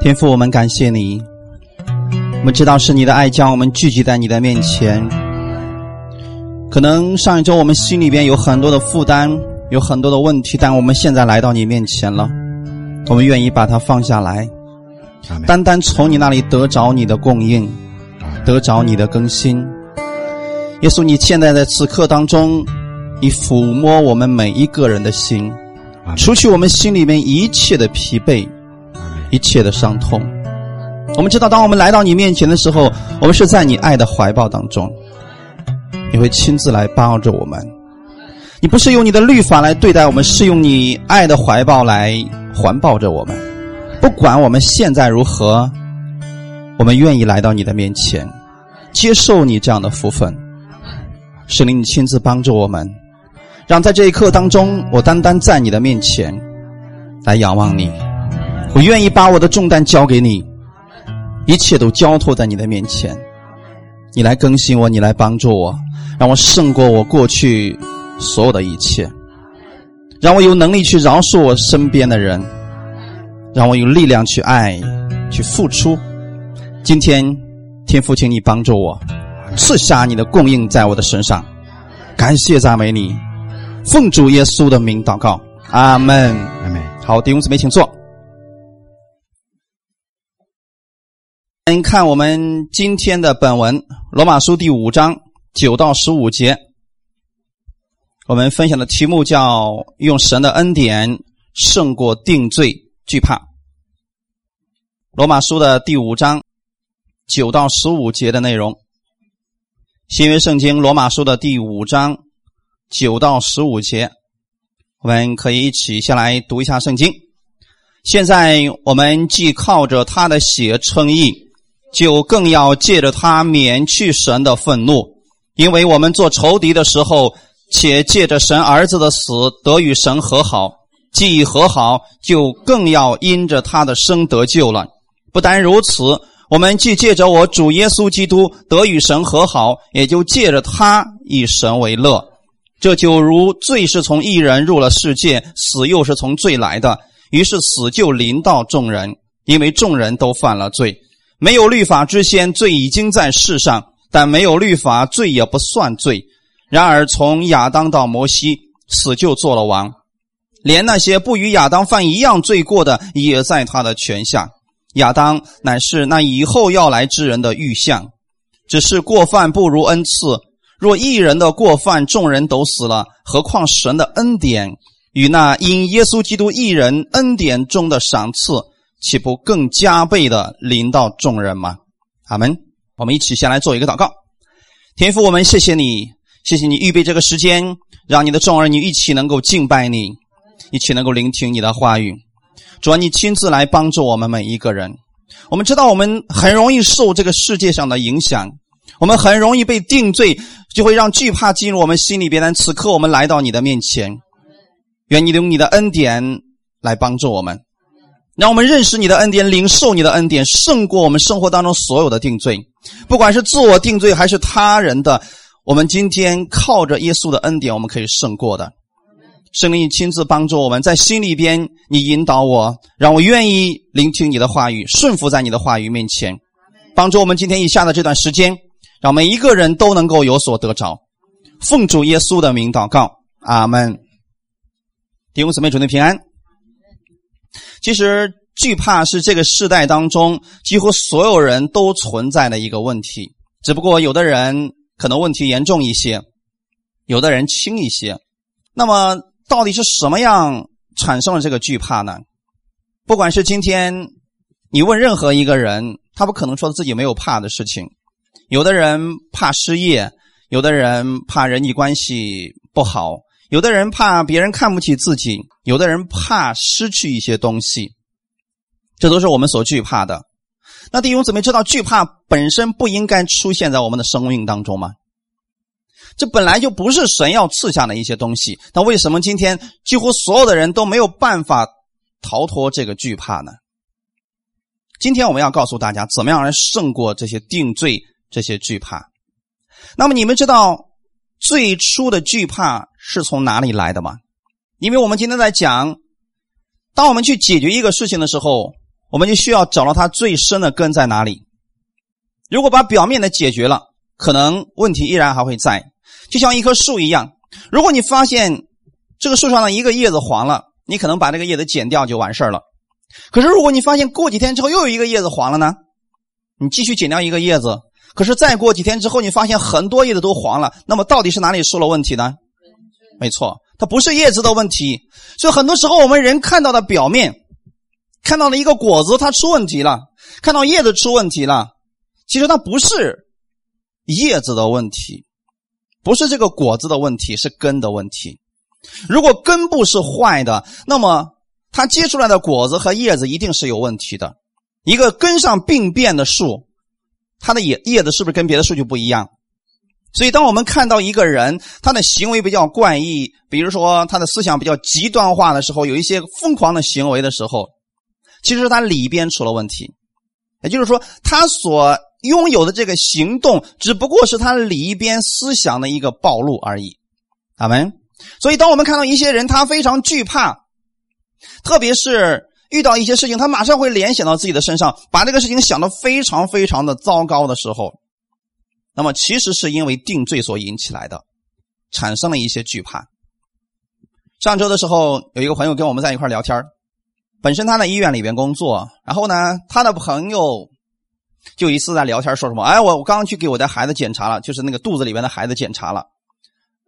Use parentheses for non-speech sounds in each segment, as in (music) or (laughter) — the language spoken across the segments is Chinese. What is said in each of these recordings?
天父，我们感谢你。我们知道是你的爱将我们聚集在你的面前。可能上一周我们心里边有很多的负担，有很多的问题，但我们现在来到你面前了，我们愿意把它放下来，单单从你那里得着你的供应，得着你的更新。耶稣，你现在在此刻当中，你抚摸我们每一个人的心，除去我们心里面一切的疲惫。一切的伤痛，我们知道，当我们来到你面前的时候，我们是在你爱的怀抱当中，你会亲自来抱着我们。你不是用你的律法来对待我们，是用你爱的怀抱来环抱着我们。不管我们现在如何，我们愿意来到你的面前，接受你这样的福分。圣灵，你亲自帮助我们，让在这一刻当中，我单单在你的面前来仰望你。我愿意把我的重担交给你，一切都交托在你的面前，你来更新我，你来帮助我，让我胜过我过去所有的一切，让我有能力去饶恕我身边的人，让我有力量去爱，去付出。今天，天父，请你帮助我，赐下你的供应在我的身上，感谢赞美你，奉主耶稣的名祷告，阿门，阿门。好，弟兄姊妹，请坐。看我们今天的本文《罗马书》第五章九到十五节，我们分享的题目叫“用神的恩典胜过定罪惧怕”。罗马书的第五章九到十五节的内容，新约圣经罗马书的第五章九到十五节，我们可以一起先来读一下圣经。现在我们既靠着他的血称义。就更要借着他免去神的愤怒，因为我们做仇敌的时候，且借着神儿子的死得与神和好；既已和好，就更要因着他的生得救了。不单如此，我们既借着我主耶稣基督得与神和好，也就借着他以神为乐。这就如罪是从一人入了世界，死又是从罪来的，于是死就临到众人，因为众人都犯了罪。没有律法之先，罪已经在世上；但没有律法，罪也不算罪。然而从亚当到摩西，死就做了王，连那些不与亚当犯一样罪过的，也在他的权下。亚当乃是那以后要来之人的预像，只是过犯不如恩赐。若一人的过犯，众人都死了，何况神的恩典与那因耶稣基督一人恩典中的赏赐？岂不更加倍的临到众人吗？阿门。我们一起先来做一个祷告。天父，我们谢谢你，谢谢你预备这个时间，让你的众儿女一起能够敬拜你，一起能够聆听你的话语。主啊，你亲自来帮助我们每一个人。我们知道我们很容易受这个世界上的影响，我们很容易被定罪，就会让惧怕进入我们心里边。但此刻我们来到你的面前，愿你用你的恩典来帮助我们。让我们认识你的恩典，领受你的恩典，胜过我们生活当中所有的定罪，不管是自我定罪还是他人的。我们今天靠着耶稣的恩典，我们可以胜过的。圣灵亲自帮助我们，在心里边，你引导我，让我愿意聆听你的话语，顺服在你的话语面前，帮助我们今天以下的这段时间，让每一个人都能够有所得着。奉主耶稣的名祷告，阿门。弟兄姊妹，主内平安。其实惧怕是这个时代当中几乎所有人都存在的一个问题，只不过有的人可能问题严重一些，有的人轻一些。那么到底是什么样产生了这个惧怕呢？不管是今天你问任何一个人，他不可能说自己没有怕的事情。有的人怕失业，有的人怕人际关系不好。有的人怕别人看不起自己，有的人怕失去一些东西，这都是我们所惧怕的。那弟兄姊妹知道，惧怕本身不应该出现在我们的生命当中吗？这本来就不是神要赐下的一些东西，那为什么今天几乎所有的人都没有办法逃脱这个惧怕呢？今天我们要告诉大家，怎么样来胜过这些定罪、这些惧怕。那么你们知道？最初的惧怕是从哪里来的吗？因为我们今天在讲，当我们去解决一个事情的时候，我们就需要找到它最深的根在哪里。如果把表面的解决了，可能问题依然还会在。就像一棵树一样，如果你发现这个树上的一个叶子黄了，你可能把这个叶子剪掉就完事了。可是如果你发现过几天之后又有一个叶子黄了呢？你继续剪掉一个叶子，可是再过几天之后，你发现很多叶子都黄了，那么到底是哪里出了问题呢？没错，它不是叶子的问题。所以很多时候我们人看到的表面，看到了一个果子它出问题了，看到叶子出问题了，其实它不是叶子的问题，不是这个果子的问题，是根的问题。如果根部是坏的，那么它结出来的果子和叶子一定是有问题的。一个根上病变的树，它的叶叶子是不是跟别的树就不一样？所以，当我们看到一个人他的行为比较怪异，比如说他的思想比较极端化的时候，有一些疯狂的行为的时候，其实他里边出了问题。也就是说，他所拥有的这个行动，只不过是他里边思想的一个暴露而已。阿门。所以，当我们看到一些人他非常惧怕，特别是。遇到一些事情，他马上会联想到自己的身上，把这个事情想得非常非常的糟糕的时候，那么其实是因为定罪所引起来的，产生了一些惧怕。上周的时候，有一个朋友跟我们在一块聊天本身他在医院里边工作，然后呢，他的朋友就一次在聊天说什么：“哎，我我刚刚去给我的孩子检查了，就是那个肚子里边的孩子检查了。”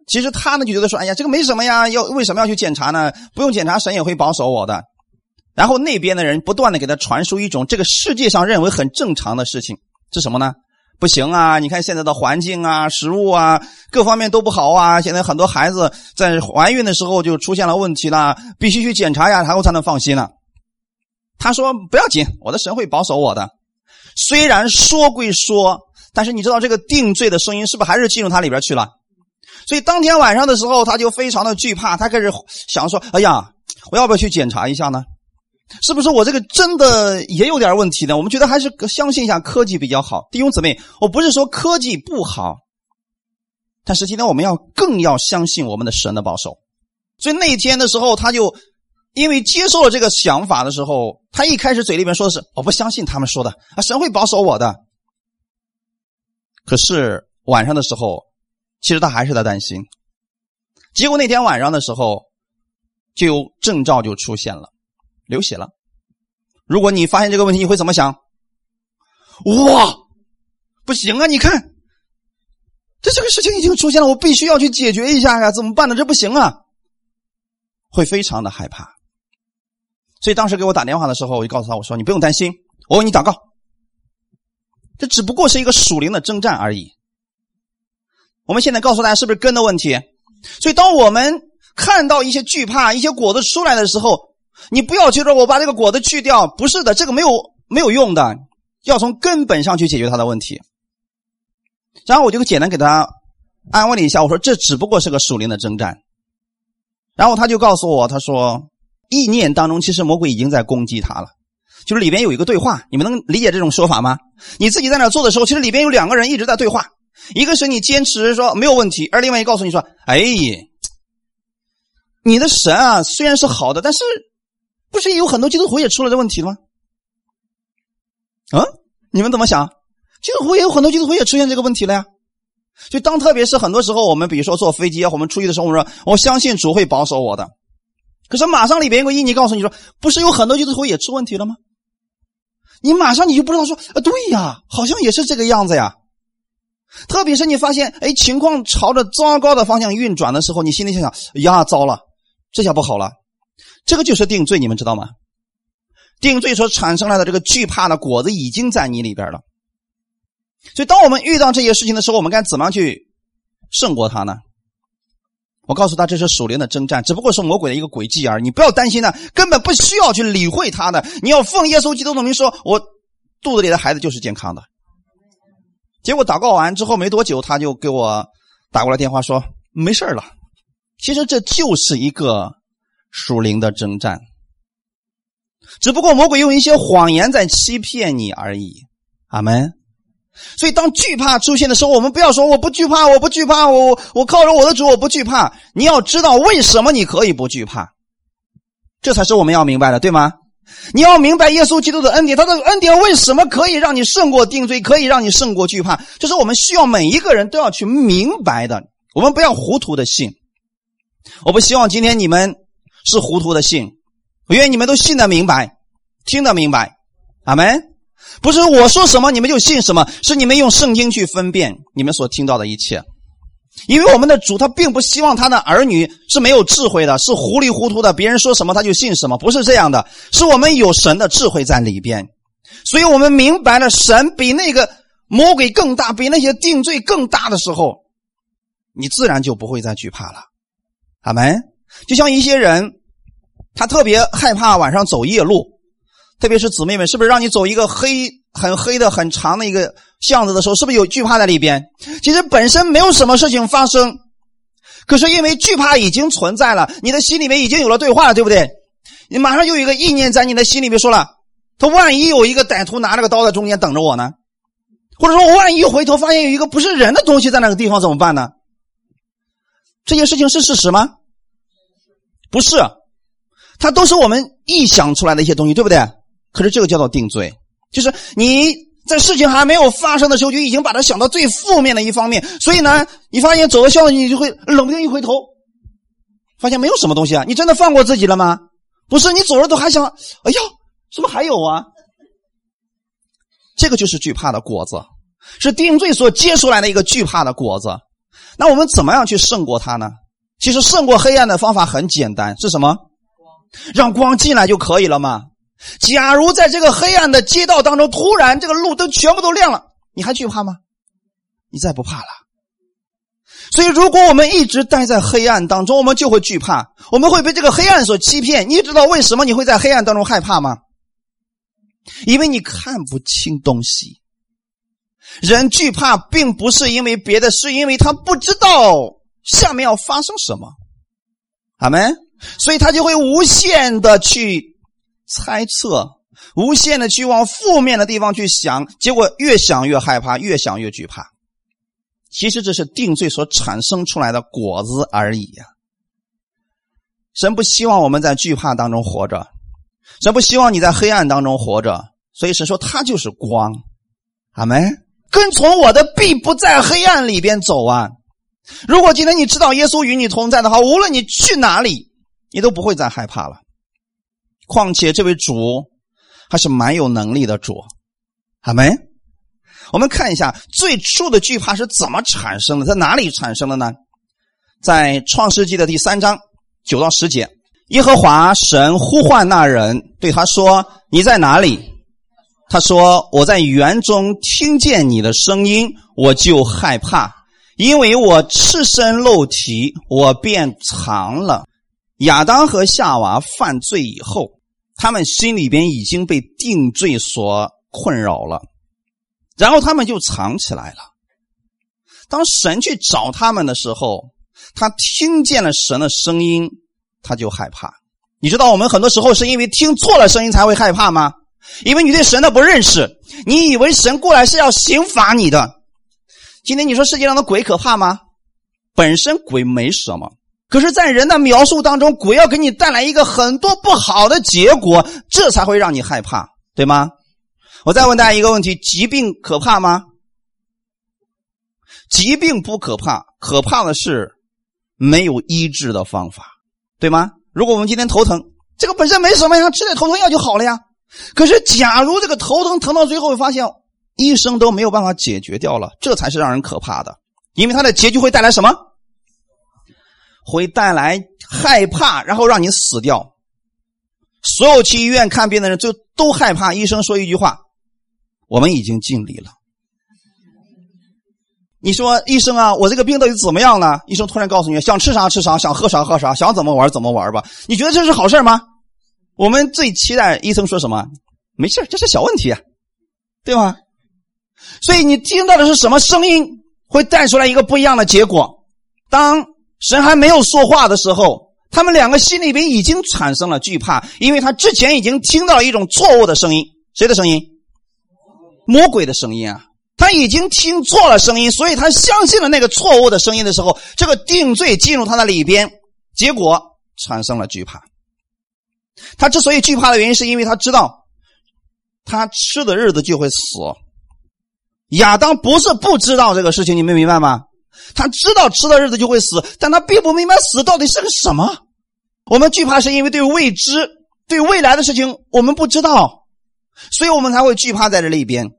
其实他呢就觉得说：“哎呀，这个没什么呀，要为什么要去检查呢？不用检查，神也会保守我的。”然后那边的人不断的给他传输一种这个世界上认为很正常的事情是什么呢？不行啊！你看现在的环境啊、食物啊，各方面都不好啊。现在很多孩子在怀孕的时候就出现了问题了，必须去检查呀，然后才能放心了。他说不要紧，我的神会保守我的。虽然说归说，但是你知道这个定罪的声音是不是还是进入他里边去了？所以当天晚上的时候，他就非常的惧怕，他开始想说：哎呀，我要不要去检查一下呢？是不是我这个真的也有点问题呢？我们觉得还是相信一下科技比较好。弟兄姊妹，我不是说科技不好，但是今天我们要更要相信我们的神的保守。所以那天的时候，他就因为接受了这个想法的时候，他一开始嘴里面说的是“我不相信他们说的啊，神会保守我的”。可是晚上的时候，其实他还是在担心。结果那天晚上的时候，就有征兆就出现了。流血了。如果你发现这个问题，你会怎么想？哇，不行啊！你看，这这个事情已经出现了，我必须要去解决一下呀！怎么办呢？这不行啊！会非常的害怕。所以当时给我打电话的时候，我就告诉他我说：“你不用担心，我为你祷告。这只不过是一个属灵的征战而已。”我们现在告诉大家，是不是根的问题？所以当我们看到一些惧怕、一些果子出来的时候，你不要觉得我把这个果子去掉，不是的，这个没有没有用的，要从根本上去解决他的问题。然后我就简单给他安慰了一下，我说这只不过是个属灵的征战。然后他就告诉我，他说意念当中其实魔鬼已经在攻击他了，就是里边有一个对话，你们能理解这种说法吗？你自己在那做的时候，其实里边有两个人一直在对话，一个是你坚持说没有问题，而另外一个告诉你说，哎，你的神啊虽然是好的，但是。不是有很多基督徒也出了这问题了吗？啊，你们怎么想？基督徒也有很多基督徒也出现这个问题了呀。就当特别是很多时候，我们比如说坐飞机啊，我们出去的时候，我说我相信主会保守我的。可是马上里边有个印尼告诉你说，不是有很多基督徒也出问题了吗？你马上你就不知道说啊，对呀，好像也是这个样子呀。特别是你发现哎情况朝着糟糕的方向运转的时候，你心里想想，呀，糟了，这下不好了。这个就是定罪，你们知道吗？定罪所产生来的这个惧怕的果子已经在你里边了。所以，当我们遇到这些事情的时候，我们该怎么样去胜过它呢？我告诉他，这是属灵的征战，只不过是魔鬼的一个诡计而已。你不要担心呢，根本不需要去理会他的。你要奉耶稣基督的名说：“我肚子里的孩子就是健康的。”结果祷告完之后没多久，他就给我打过来电话说：“没事了。”其实这就是一个。属灵的征战，只不过魔鬼用一些谎言在欺骗你而已。阿门。所以，当惧怕出现的时候，我们不要说我不惧怕，我不惧怕，我我靠着我的主，我不惧怕。你要知道为什么你可以不惧怕，这才是我们要明白的，对吗？你要明白耶稣基督的恩典，他的恩典为什么可以让你胜过定罪，可以让你胜过惧怕？这是我们需要每一个人都要去明白的。我们不要糊涂的信。我不希望今天你们是糊涂的信，我愿你们都信得明白，听得明白。阿门。不是我说什么你们就信什么，是你们用圣经去分辨你们所听到的一切。因为我们的主他并不希望他的儿女是没有智慧的，是糊里糊涂的，别人说什么他就信什么，不是这样的。是我们有神的智慧在里边，所以我们明白了神比那个魔鬼更大，比那些定罪更大的时候，你自然就不会再惧怕了。阿门。就像一些人，他特别害怕晚上走夜路，特别是姊妹们，是不是让你走一个黑很黑的很长的一个巷子的时候，是不是有惧怕在里边？其实本身没有什么事情发生，可是因为惧怕已经存在了，你的心里面已经有了对话，对不对？你马上就有一个意念在你的心里面说了：他万一有一个歹徒拿着个刀在中间等着我呢？或者说我万一回头发现有一个不是人的东西在那个地方怎么办呢？这件事情是事实吗？不是，它都是我们臆想出来的一些东西，对不对？可是这个叫做定罪，就是你在事情还没有发生的时候就已经把它想到最负面的一方面，所以呢，你发现走到巷子你就会冷不丁一回头，发现没有什么东西啊，你真的放过自己了吗？不是，你走着都还想，哎呀，怎么还有啊？这个就是惧怕的果子，是定罪所结出来的一个惧怕的果子。那我们怎么样去胜过它呢？其实胜过黑暗的方法很简单，是什么？让光进来就可以了嘛。假如在这个黑暗的街道当中，突然这个路灯全部都亮了，你还惧怕吗？你再不怕了。所以，如果我们一直待在黑暗当中，我们就会惧怕，我们会被这个黑暗所欺骗。你知道为什么你会在黑暗当中害怕吗？因为你看不清东西。人惧怕，并不是因为别的，是因为他不知道下面要发生什么，阿门。所以他就会无限的去猜测，无限的去往负面的地方去想，结果越想越害怕，越想越惧怕。其实这是定罪所产生出来的果子而已呀。神不希望我们在惧怕当中活着，神不希望你在黑暗当中活着，所以神说他就是光，阿门。跟从我的必不在黑暗里边走啊！如果今天你知道耶稣与你同在的话，无论你去哪里，你都不会再害怕了。况且这位主还是蛮有能力的主，好没？我们看一下最初的惧怕是怎么产生的，在哪里产生的呢？在创世纪的第三章九到十节，耶和华神呼唤那人，对他说：“你在哪里？”他说：“我在园中听见你的声音，我就害怕，因为我赤身露体，我便藏了。亚当和夏娃犯罪以后，他们心里边已经被定罪所困扰了，然后他们就藏起来了。当神去找他们的时候，他听见了神的声音，他就害怕。你知道，我们很多时候是因为听错了声音才会害怕吗？”因为你对神的不认识，你以为神过来是要刑罚你的。今天你说世界上的鬼可怕吗？本身鬼没什么，可是，在人的描述当中，鬼要给你带来一个很多不好的结果，这才会让你害怕，对吗？我再问大家一个问题：疾病可怕吗？疾病不可怕，可怕的是没有医治的方法，对吗？如果我们今天头疼，这个本身没什么呀，吃点头疼药就好了呀。可是，假如这个头疼疼到最后，发现医生都没有办法解决掉了，这才是让人可怕的。因为它的结局会带来什么？会带来害怕，然后让你死掉。所有去医院看病的人就都害怕医生说一句话：“我们已经尽力了。”你说医生啊，我这个病到底怎么样了？医生突然告诉你，想吃啥吃啥，想喝啥喝啥，想怎么玩怎么玩吧。你觉得这是好事吗？我们最期待医生说什么？没事这是小问题啊，对吗？所以你听到的是什么声音，会带出来一个不一样的结果。当神还没有说话的时候，他们两个心里边已经产生了惧怕，因为他之前已经听到了一种错误的声音。谁的声音？魔鬼的声音啊！他已经听错了声音，所以他相信了那个错误的声音的时候，这个定罪进入他的里边，结果产生了惧怕。他之所以惧怕的原因，是因为他知道他吃的日子就会死。亚当不是不知道这个事情，你们明白吗？他知道吃的日子就会死，但他并不明白死到底是个什么。我们惧怕是因为对未知、对未来的事情我们不知道，所以我们才会惧怕在这里边。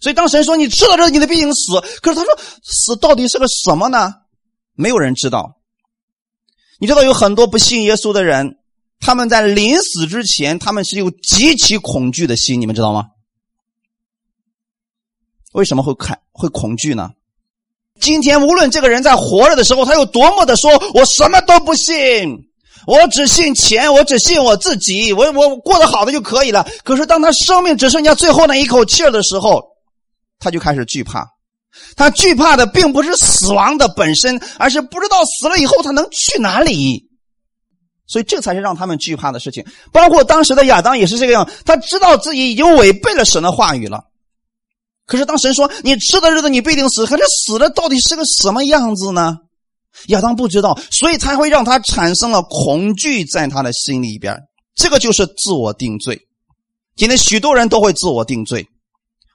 所以当神说你吃了这，你的必定死。可是他说死到底是个什么呢？没有人知道。你知道有很多不信耶稣的人，他们在临死之前，他们是有极其恐惧的心，你们知道吗？为什么会看会恐惧呢？今天无论这个人在活着的时候，他有多么的说，我什么都不信，我只信钱，我只信我自己，我我过得好的就可以了。可是当他生命只剩下最后那一口气的时候，他就开始惧怕。他惧怕的并不是死亡的本身，而是不知道死了以后他能去哪里。所以这才是让他们惧怕的事情。包括当时的亚当也是这个样，他知道自己已经违背了神的话语了。可是当神说你吃的日子你必定死，可是死了到底是个什么样子呢？亚当不知道，所以才会让他产生了恐惧在他的心里边。这个就是自我定罪。今天许多人都会自我定罪，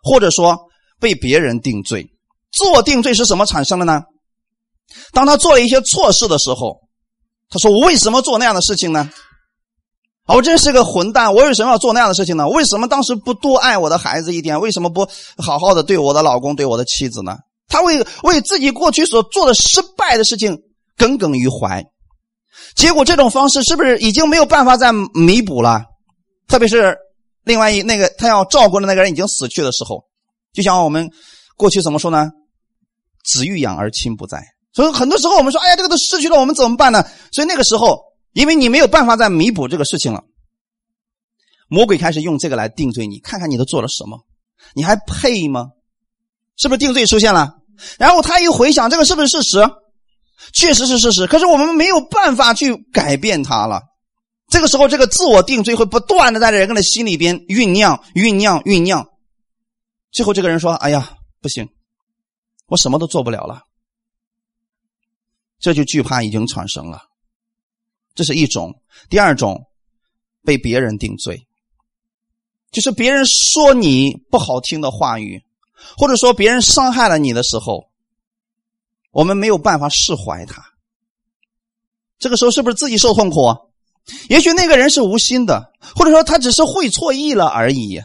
或者说被别人定罪。自我定罪是什么产生的呢？当他做了一些错事的时候，他说：“我为什么做那样的事情呢？我真是个混蛋！我为什么要做那样的事情呢？为什么当时不多爱我的孩子一点？为什么不好好的对我的老公、对我的妻子呢？”他为为自己过去所做的失败的事情耿耿于怀，结果这种方式是不是已经没有办法再弥补了？特别是另外一那个他要照顾的那个人已经死去的时候，就像我们过去怎么说呢？子欲养而亲不在，所以很多时候我们说：“哎呀，这个都失去了，我们怎么办呢？”所以那个时候，因为你没有办法再弥补这个事情了，魔鬼开始用这个来定罪你，看看你都做了什么，你还配吗？是不是定罪出现了？然后他一回想，这个是不是事实？确实是事实。可是我们没有办法去改变它了。这个时候，这个自我定罪会不断的在人的心里边酝酿、酝酿、酝酿。最后，这个人说：“哎呀，不行。”我什么都做不了了，这就惧怕已经产生了。这是一种，第二种，被别人定罪，就是别人说你不好听的话语，或者说别人伤害了你的时候，我们没有办法释怀他。这个时候是不是自己受痛苦？也许那个人是无心的，或者说他只是会错意了而已。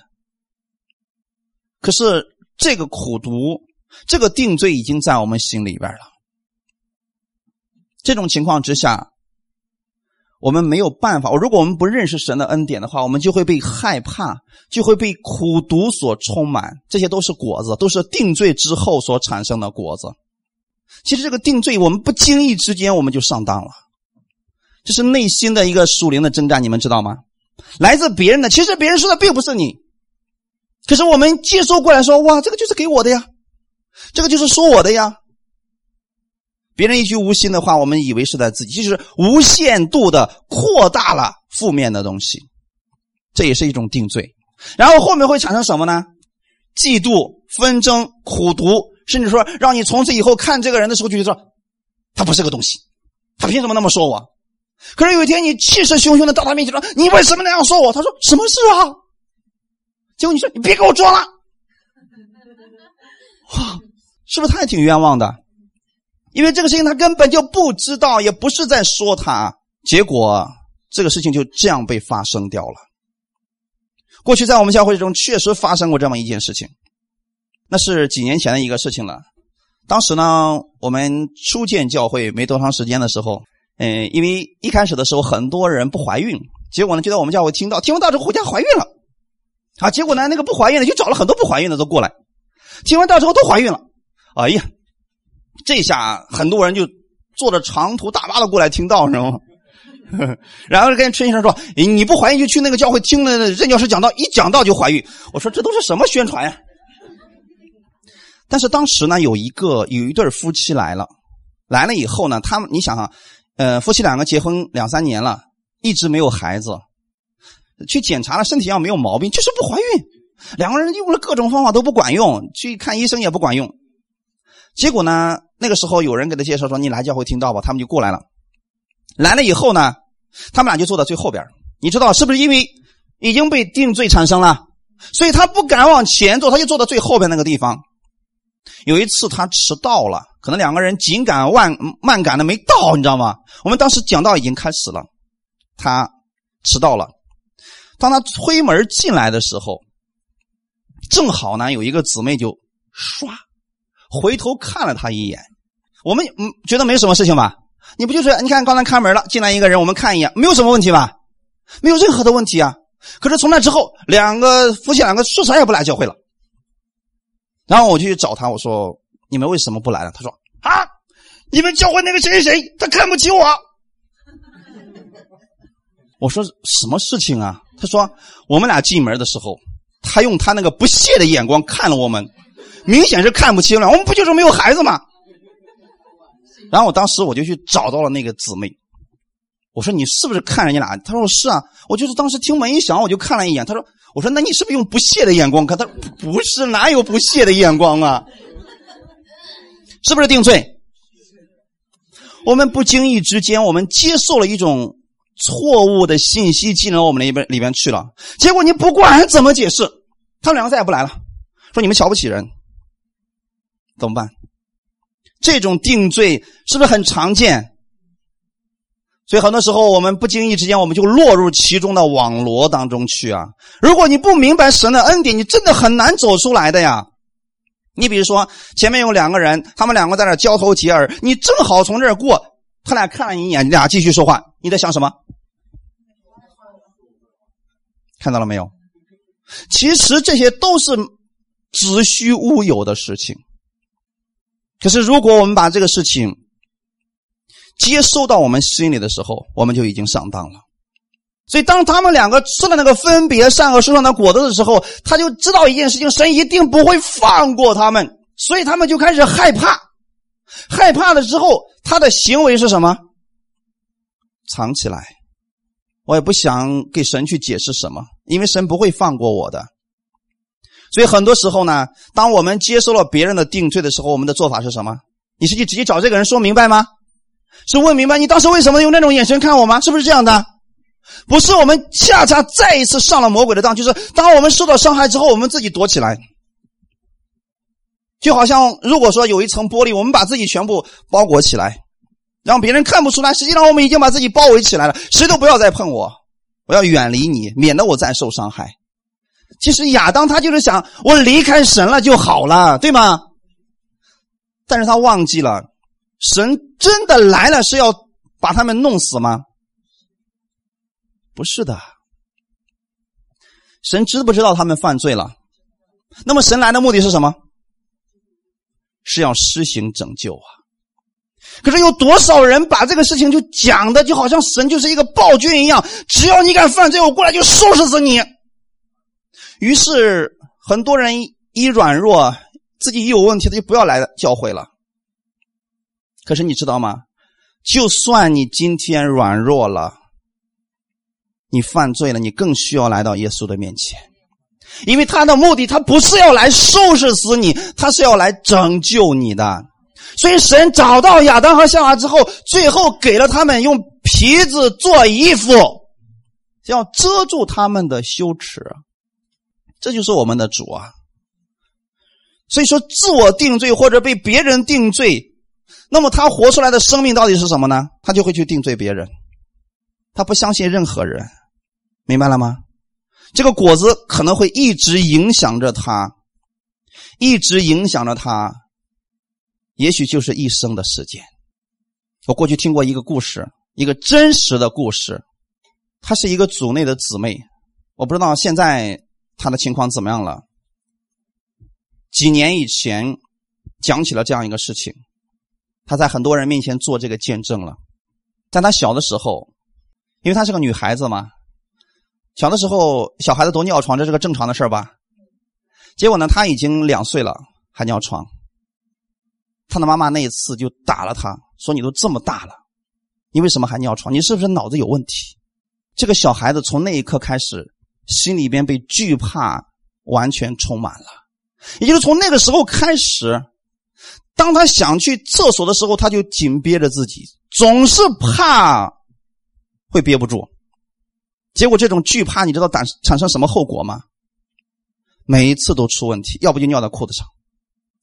可是这个苦毒。这个定罪已经在我们心里边了。这种情况之下，我们没有办法。如果我们不认识神的恩典的话，我们就会被害怕，就会被苦毒所充满。这些都是果子，都是定罪之后所产生的果子。其实这个定罪，我们不经意之间我们就上当了。这是内心的一个属灵的征战，你们知道吗？来自别人的，其实别人说的并不是你，可是我们接收过来说，哇，这个就是给我的呀。这个就是说我的呀，别人一句无心的话，我们以为是在自己，就是无限度的扩大了负面的东西，这也是一种定罪。然后后面会产生什么呢？嫉妒、纷争、苦毒，甚至说让你从此以后看这个人的时候就觉得他不是个东西，他凭什么那么说我？可是有一天你气势汹汹的到他面前说：“你为什么那样说我？”他说：“什么事啊？”结果你说：“你别给我装了。”哇！是不是他也挺冤枉的？因为这个事情他根本就不知道，也不是在说他。结果这个事情就这样被发生掉了。过去在我们教会中确实发生过这么一件事情，那是几年前的一个事情了。当时呢，我们初建教会没多长时间的时候，嗯，因为一开始的时候很多人不怀孕，结果呢就在我们教会听到，听完道之后回家怀孕了。啊，结果呢那个不怀孕的就找了很多不怀孕的都过来，听完道之后都怀孕了。哎呀，这下很多人就坐着长途大巴的过来听道，知道吗？(laughs) 然后跟陈先生说：“你不怀孕就去那个教会听那任教师讲道，一讲道就怀孕。”我说：“这都是什么宣传呀？”但是当时呢，有一个有一对夫妻来了，来了以后呢，他们你想想，呃，夫妻两个结婚两三年了，一直没有孩子，去检查了身体上没有毛病，就是不怀孕。两个人用了各种方法都不管用，去看医生也不管用。结果呢？那个时候有人给他介绍说：“你来教会听到吧。”他们就过来了。来了以后呢，他们俩就坐在最后边你知道是不是因为已经被定罪产生了，所以他不敢往前坐，他就坐到最后边那个地方。有一次他迟到了，可能两个人紧赶万慢赶的没到，你知道吗？我们当时讲道已经开始了，他迟到了。当他推门进来的时候，正好呢有一个姊妹就唰回头看了他一眼。我们嗯觉得没什么事情吧？你不就是你看刚才开门了，进来一个人，我们看一眼，没有什么问题吧？没有任何的问题啊。可是从那之后，两个夫妻两个说啥也不来教会了。然后我就去找他，我说：“你们为什么不来了？”他说：“啊，你们教会那个谁谁谁，他看不起我。” (laughs) 我说：“什么事情啊？”他说：“我们俩进门的时候，他用他那个不屑的眼光看了我们，明显是看不清了。我们不就是没有孩子吗？”然后我当时我就去找到了那个姊妹，我说：“你是不是看人家俩？”他说：“是啊，我就是当时听门一响，我就看了一眼。”他说：“我说那你是不是用不屑的眼光看？”他说：“不是，哪有不屑的眼光啊？是不是定罪？我们不经意之间，我们接受了一种错误的信息进了我们里边里边去了。结果你不管怎么解释，他们两个再也不来了，说你们瞧不起人，怎么办？”这种定罪是不是很常见？所以很多时候我们不经意之间，我们就落入其中的网罗当中去啊！如果你不明白神的恩典，你真的很难走出来的呀。你比如说，前面有两个人，他们两个在那交头接耳，你正好从这儿过，他俩看了你一眼，你俩继续说话，你在想什么？看到了没有？其实这些都是子虚乌有的事情。可是，如果我们把这个事情接收到我们心里的时候，我们就已经上当了。所以，当他们两个吃了那个分别善恶树上的果子的时候，他就知道一件事情：神一定不会放过他们。所以，他们就开始害怕。害怕了之后，他的行为是什么？藏起来。我也不想给神去解释什么，因为神不会放过我的。所以很多时候呢，当我们接受了别人的定罪的时候，我们的做法是什么？你是去直接找这个人说明白吗？是问明白你当时为什么用那种眼神看我吗？是不是这样的？不是，我们恰恰再一次上了魔鬼的当，就是当我们受到伤害之后，我们自己躲起来，就好像如果说有一层玻璃，我们把自己全部包裹起来，让别人看不出来，实际上我们已经把自己包围起来了，谁都不要再碰我，我要远离你，免得我再受伤害。其实亚当他就是想我离开神了就好了，对吗？但是他忘记了，神真的来了是要把他们弄死吗？不是的，神知不知道他们犯罪了？那么神来的目的是什么？是要施行拯救啊！可是有多少人把这个事情就讲的就好像神就是一个暴君一样，只要你敢犯罪，我过来就收拾死你。于是，很多人一软弱，自己一有问题，他就不要来教会了。可是你知道吗？就算你今天软弱了，你犯罪了，你更需要来到耶稣的面前，因为他的目的，他不是要来收拾死你，他是要来拯救你的。所以，神找到亚当和夏娃之后，最后给了他们用皮子做衣服，要遮住他们的羞耻。这就是我们的主啊！所以说，自我定罪或者被别人定罪，那么他活出来的生命到底是什么呢？他就会去定罪别人，他不相信任何人，明白了吗？这个果子可能会一直影响着他，一直影响着他，也许就是一生的时间。我过去听过一个故事，一个真实的故事，她是一个组内的姊妹，我不知道现在。他的情况怎么样了？几年以前讲起了这样一个事情，他在很多人面前做这个见证了。在他小的时候，因为他是个女孩子嘛，小的时候小孩子都尿床，这是个正常的事吧？结果呢，他已经两岁了还尿床，他的妈妈那一次就打了他，说：“你都这么大了，你为什么还尿床？你是不是脑子有问题？”这个小孩子从那一刻开始。心里边被惧怕完全充满了，也就是从那个时候开始，当他想去厕所的时候，他就紧憋着自己，总是怕会憋不住。结果这种惧怕，你知道产产生什么后果吗？每一次都出问题，要不就尿在裤子上，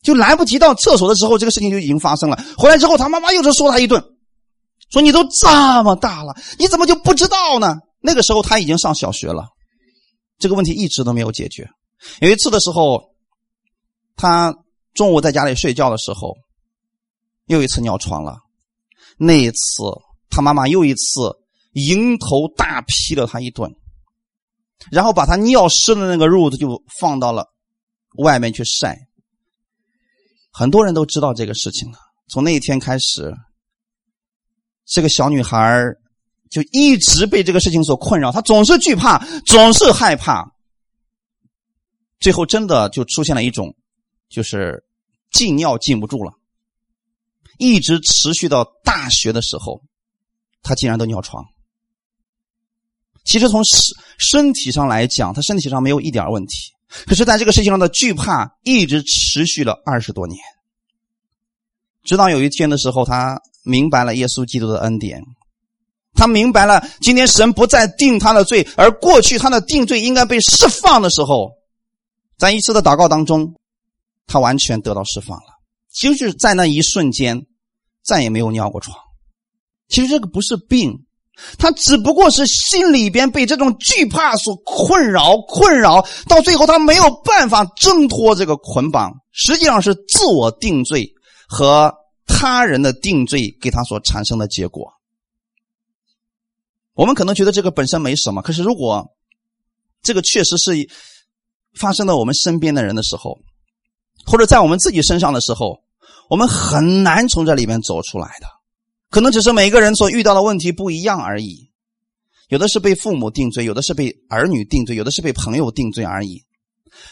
就来不及到厕所的时候，这个事情就已经发生了。回来之后，他妈妈又是说他一顿，说你都这么大了，你怎么就不知道呢？那个时候他已经上小学了，这个问题一直都没有解决。有一次的时候，他中午在家里睡觉的时候，又一次尿床了。那一次，他妈妈又一次迎头大劈了他一顿。然后把他尿湿的那个褥子就放到了外面去晒。很多人都知道这个事情了。从那一天开始，这个小女孩就一直被这个事情所困扰，他总是惧怕，总是害怕。最后真的就出现了一种，就是禁尿禁不住了，一直持续到大学的时候，他竟然都尿床。其实从身身体上来讲，他身体上没有一点问题，可是在这个事情上的惧怕一直持续了二十多年。直到有一天的时候，他明白了耶稣基督的恩典，他明白了今天神不再定他的罪，而过去他的定罪应该被释放的时候，在一次的祷告当中，他完全得到释放了。就是在那一瞬间，再也没有尿过床。其实这个不是病。他只不过是心里边被这种惧怕所困扰，困扰到最后他没有办法挣脱这个捆绑，实际上是自我定罪和他人的定罪给他所产生的结果。我们可能觉得这个本身没什么，可是如果这个确实是发生在我们身边的人的时候，或者在我们自己身上的时候，我们很难从这里面走出来的。可能只是每个人所遇到的问题不一样而已，有的是被父母定罪，有的是被儿女定罪，有的是被朋友定罪而已，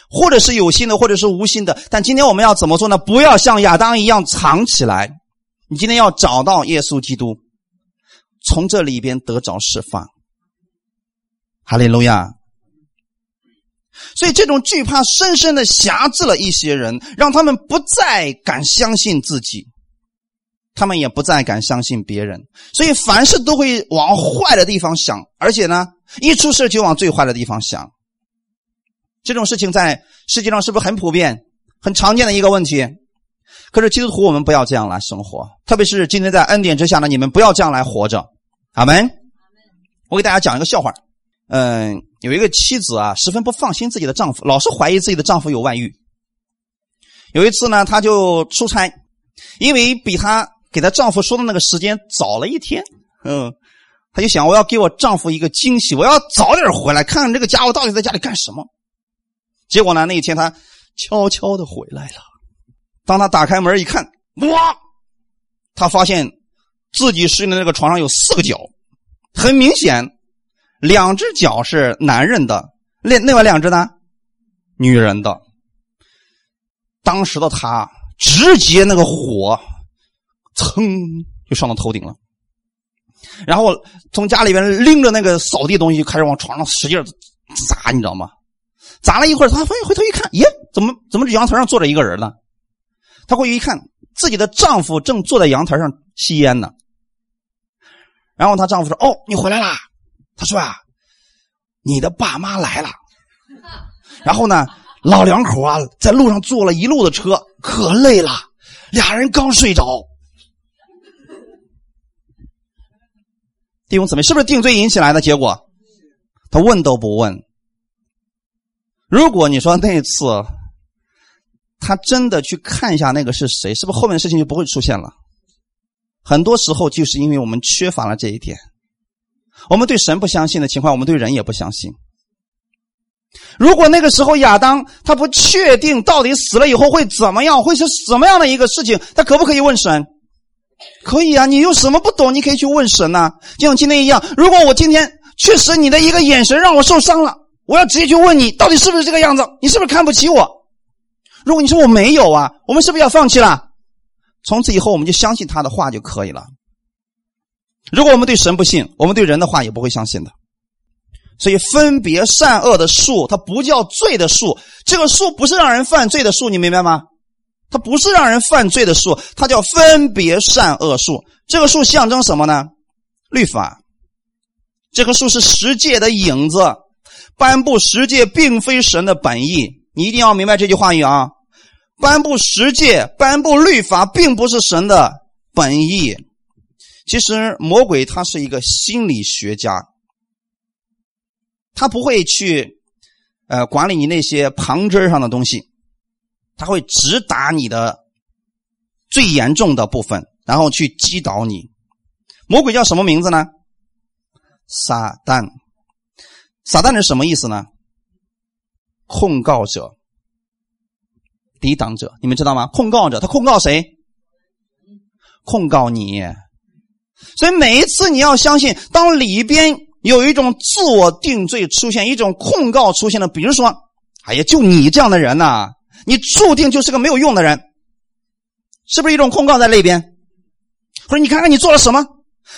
或者是有心的，或者是无心的。但今天我们要怎么做呢？不要像亚当一样藏起来。你今天要找到耶稣基督，从这里边得着释放。哈利路亚。所以这种惧怕深深的辖制了一些人，让他们不再敢相信自己。他们也不再敢相信别人，所以凡事都会往坏的地方想，而且呢，一出事就往最坏的地方想。这种事情在世界上是不是很普遍、很常见的一个问题？可是基督徒，我们不要这样来生活，特别是今天在恩典之下呢，你们不要这样来活着。阿门。我给大家讲一个笑话。嗯，有一个妻子啊，十分不放心自己的丈夫，老是怀疑自己的丈夫有外遇。有一次呢，她就出差，因为比她。给她丈夫说的那个时间早了一天，嗯，她就想我要给我丈夫一个惊喜，我要早点回来看看这个家伙到底在家里干什么。结果呢，那一天她悄悄的回来了。当他打开门一看，哇，他发现自己睡的那个床上有四个脚，很明显，两只脚是男人的，另另外两只呢，女人的。当时的他直接那个火。噌就上到头顶了，然后从家里边拎着那个扫地东西，开始往床上使劲砸，你知道吗？砸了一会儿，他发现回头一看，耶，怎么怎么阳台上坐着一个人呢？他回去一看，自己的丈夫正坐在阳台上吸烟呢。然后她丈夫说：“哦，你回来啦？”他说：“啊，你的爸妈来了。”然后呢，老两口啊，在路上坐了一路的车，可累了，俩人刚睡着。弟兄姊妹，是不是定罪引起来的结果？他问都不问。如果你说那次他真的去看一下那个是谁，是不是后面的事情就不会出现了？很多时候就是因为我们缺乏了这一点，我们对神不相信的情况，我们对人也不相信。如果那个时候亚当他不确定到底死了以后会怎么样，会是什么样的一个事情，他可不可以问神？可以啊，你有什么不懂，你可以去问神呐。就像今天一样，如果我今天确实你的一个眼神让我受伤了，我要直接去问你，到底是不是这个样子？你是不是看不起我？如果你说我没有啊，我们是不是要放弃了？从此以后我们就相信他的话就可以了。如果我们对神不信，我们对人的话也不会相信的。所以分别善恶的树，它不叫罪的树，这个树不是让人犯罪的树，你明白吗？它不是让人犯罪的树，它叫分别善恶树。这个树象征什么呢？律法。这棵树是十诫的影子，颁布十诫并非神的本意。你一定要明白这句话语啊！颁布十诫、颁布律法，并不是神的本意。其实魔鬼他是一个心理学家，他不会去呃管理你那些旁枝上的东西，他会直打你的最严重的部分，然后去击倒你。魔鬼叫什么名字呢？撒旦。撒旦是什么意思呢？控告者、抵挡者，你们知道吗？控告者，他控告谁？控告你。所以每一次你要相信，当里边有一种自我定罪出现，一种控告出现了，比如说，哎呀，就你这样的人呐，你注定就是个没有用的人，是不是一种控告在那边？或者你看看你做了什么，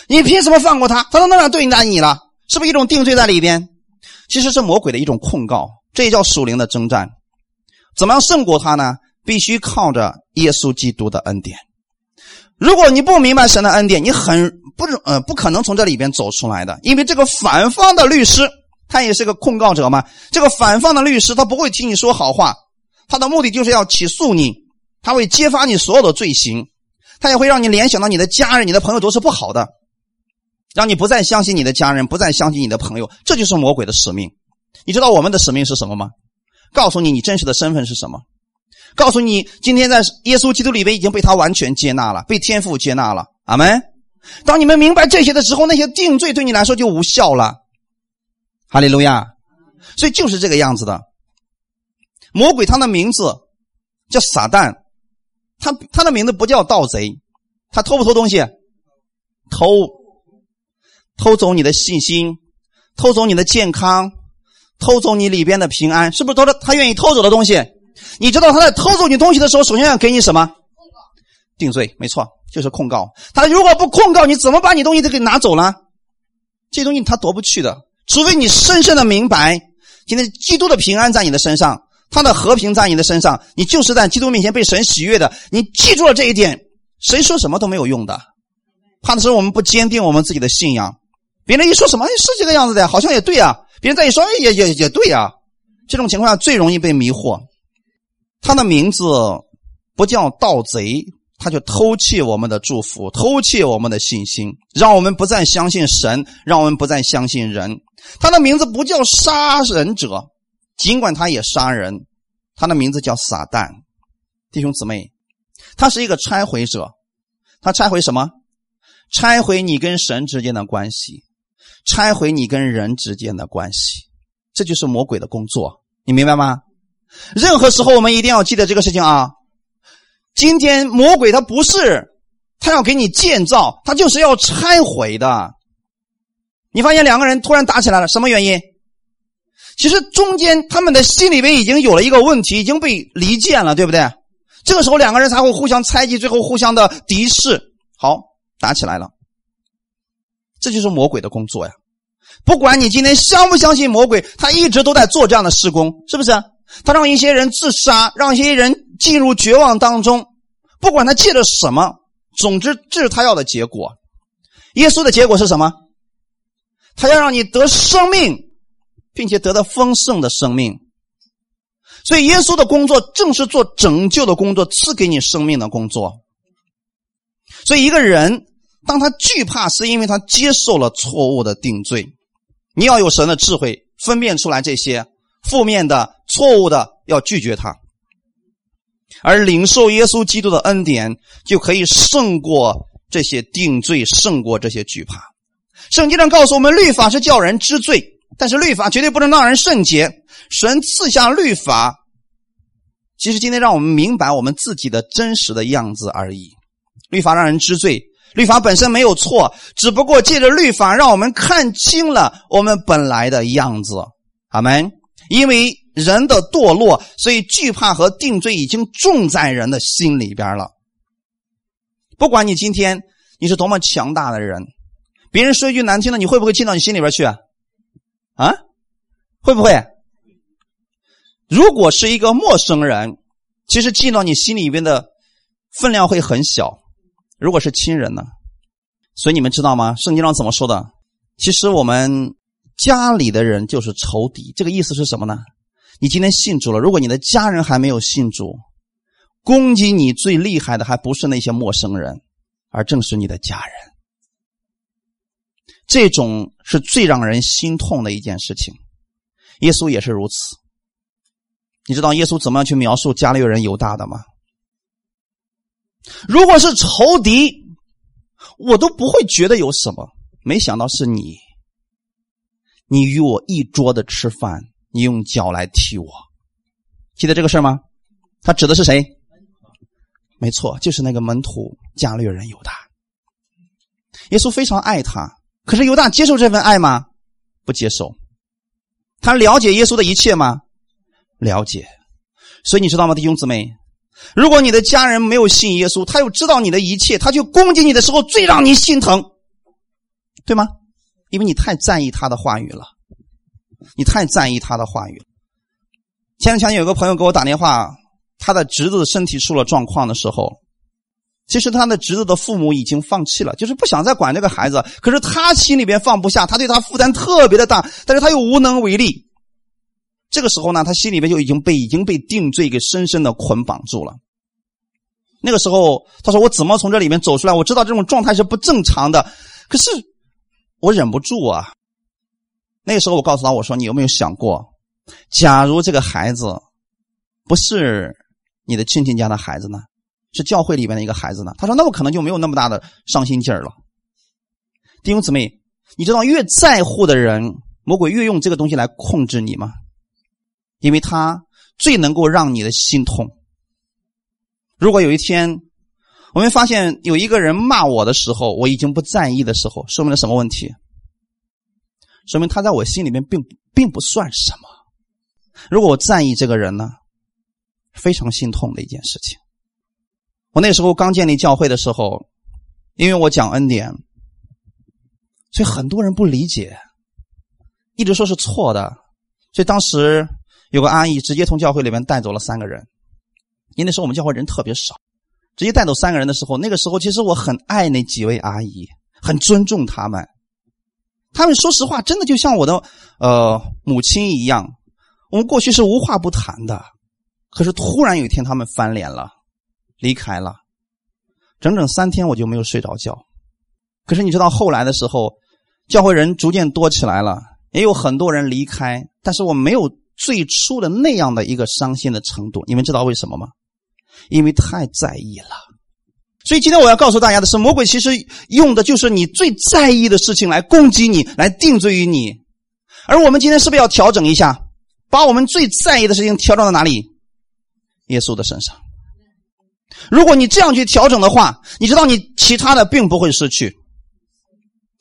你凭什么放过他？他都那样对待你了，是不是一种定罪在里边？其实是魔鬼的一种控告。这叫属灵的征战，怎么样胜过他呢？必须靠着耶稣基督的恩典。如果你不明白神的恩典，你很不呃不可能从这里边走出来的。因为这个反方的律师，他也是个控告者嘛。这个反方的律师，他不会替你说好话，他的目的就是要起诉你，他会揭发你所有的罪行，他也会让你联想到你的家人、你的朋友都是不好的，让你不再相信你的家人，不再相信你的朋友。这就是魔鬼的使命。你知道我们的使命是什么吗？告诉你你真实的身份是什么？告诉你今天在耶稣基督里边已经被他完全接纳了，被天父接纳了。阿门。当你们明白这些的时候，那些定罪对你来说就无效了。哈利路亚。所以就是这个样子的。魔鬼他的名字叫撒旦，他他的名字不叫盗贼，他偷不偷东西？偷，偷走你的信心，偷走你的健康。偷走你里边的平安，是不是都是他愿意偷走的东西？你知道他在偷走你东西的时候，首先要给你什么？定罪，没错，就是控告。他如果不控告，你怎么把你东西都给拿走了？这东西他夺不去的，除非你深深的明白，今天基督的平安在你的身上，他的和平在你的身上，你就是在基督面前被神喜悦的。你记住了这一点，谁说什么都没有用的。怕的是我们不坚定我们自己的信仰，别人一说什么，哎是这个样子的，好像也对啊。别人再一说，也也也对呀。这种情况下最容易被迷惑。他的名字不叫盗贼，他就偷窃我们的祝福，偷窃我们的信心，让我们不再相信神，让我们不再相信人。他的名字不叫杀人者，尽管他也杀人，他的名字叫撒旦。弟兄姊妹，他是一个拆毁者，他拆毁什么？拆毁你跟神之间的关系。拆毁你跟人之间的关系，这就是魔鬼的工作，你明白吗？任何时候我们一定要记得这个事情啊！今天魔鬼他不是他要给你建造，他就是要拆毁的。你发现两个人突然打起来了，什么原因？其实中间他们的心里边已经有了一个问题，已经被离间了，对不对？这个时候两个人才会互相猜忌，最后互相的敌视，好打起来了。这就是魔鬼的工作呀！不管你今天相不相信魔鬼，他一直都在做这样的施工，是不是？他让一些人自杀，让一些人进入绝望当中。不管他借了什么，总之这是他要的结果。耶稣的结果是什么？他要让你得生命，并且得到丰盛的生命。所以耶稣的工作正是做拯救的工作，赐给你生命的工作。所以一个人。当他惧怕，是因为他接受了错误的定罪。你要有神的智慧，分辨出来这些负面的、错误的，要拒绝他。而领受耶稣基督的恩典，就可以胜过这些定罪，胜过这些惧怕。圣经上告诉我们，律法是叫人知罪，但是律法绝对不能让人圣洁。神赐下律法，其实今天让我们明白我们自己的真实的样子而已。律法让人知罪。律法本身没有错，只不过借着律法，让我们看清了我们本来的样子。阿门。因为人的堕落，所以惧怕和定罪已经种在人的心里边了。不管你今天你是多么强大的人，别人说一句难听的，你会不会进到你心里边去？啊？会不会？如果是一个陌生人，其实进到你心里边的分量会很小。如果是亲人呢？所以你们知道吗？圣经上怎么说的？其实我们家里的人就是仇敌。这个意思是什么呢？你今天信主了，如果你的家人还没有信主，攻击你最厉害的还不是那些陌生人，而正是你的家人。这种是最让人心痛的一件事情。耶稣也是如此。你知道耶稣怎么样去描述家里有人犹大的吗？如果是仇敌，我都不会觉得有什么。没想到是你，你与我一桌的吃饭，你用脚来踢我，记得这个事吗？他指的是谁？没错，就是那个门徒加略人犹大。耶稣非常爱他，可是犹大接受这份爱吗？不接受。他了解耶稣的一切吗？了解。所以你知道吗，弟兄姊妹？如果你的家人没有信耶稣，他又知道你的一切，他就攻击你的时候最让你心疼，对吗？因为你太在意他的话语了，你太在意他的话语了。前两天有个朋友给我打电话，他的侄子身体出了状况的时候，其实他的侄子的父母已经放弃了，就是不想再管这个孩子。可是他心里边放不下，他对他负担特别的大，但是他又无能为力。这个时候呢，他心里面就已经被已经被定罪给深深的捆绑住了。那个时候，他说：“我怎么从这里面走出来？我知道这种状态是不正常的，可是我忍不住啊。”那个时候，我告诉他：“我说，你有没有想过，假如这个孩子不是你的亲戚家的孩子呢？是教会里面的一个孩子呢？”他说：“那我可能就没有那么大的伤心劲儿了。”弟兄姊妹，你知道越在乎的人，魔鬼越用这个东西来控制你吗？因为他最能够让你的心痛。如果有一天我们发现有一个人骂我的时候，我已经不在意的时候，说明了什么问题？说明他在我心里面并并不算什么。如果我在意这个人呢，非常心痛的一件事情。我那时候刚建立教会的时候，因为我讲恩典，所以很多人不理解，一直说是错的，所以当时。有个阿姨直接从教会里面带走了三个人，因为那时候我们教会人特别少，直接带走三个人的时候，那个时候其实我很爱那几位阿姨，很尊重他们。他们说实话，真的就像我的呃母亲一样，我们过去是无话不谈的。可是突然有一天，他们翻脸了，离开了，整整三天我就没有睡着觉。可是你知道后来的时候，教会人逐渐多起来了，也有很多人离开，但是我没有。最初的那样的一个伤心的程度，你们知道为什么吗？因为太在意了。所以今天我要告诉大家的是，魔鬼其实用的就是你最在意的事情来攻击你，来定罪于你。而我们今天是不是要调整一下，把我们最在意的事情调整到哪里？耶稣的身上。如果你这样去调整的话，你知道你其他的并不会失去。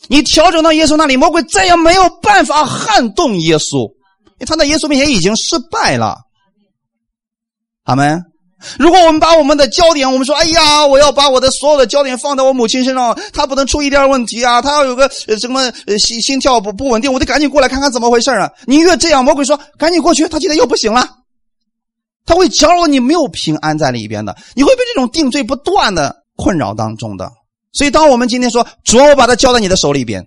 你调整到耶稣那里，魔鬼再也没有办法撼动耶稣。他在耶稣面前已经失败了，阿门。如果我们把我们的焦点，我们说：“哎呀，我要把我的所有的焦点放在我母亲身上，她不能出一点问题啊，她要有个什么心心跳不不稳定，我得赶紧过来看看怎么回事啊。”你越这样，魔鬼说：“赶紧过去。”他今天又不行了，他会搅扰你，没有平安在里边的，你会被这种定罪不断的困扰当中的。所以，当我们今天说：“主，我把它交在你的手里边。”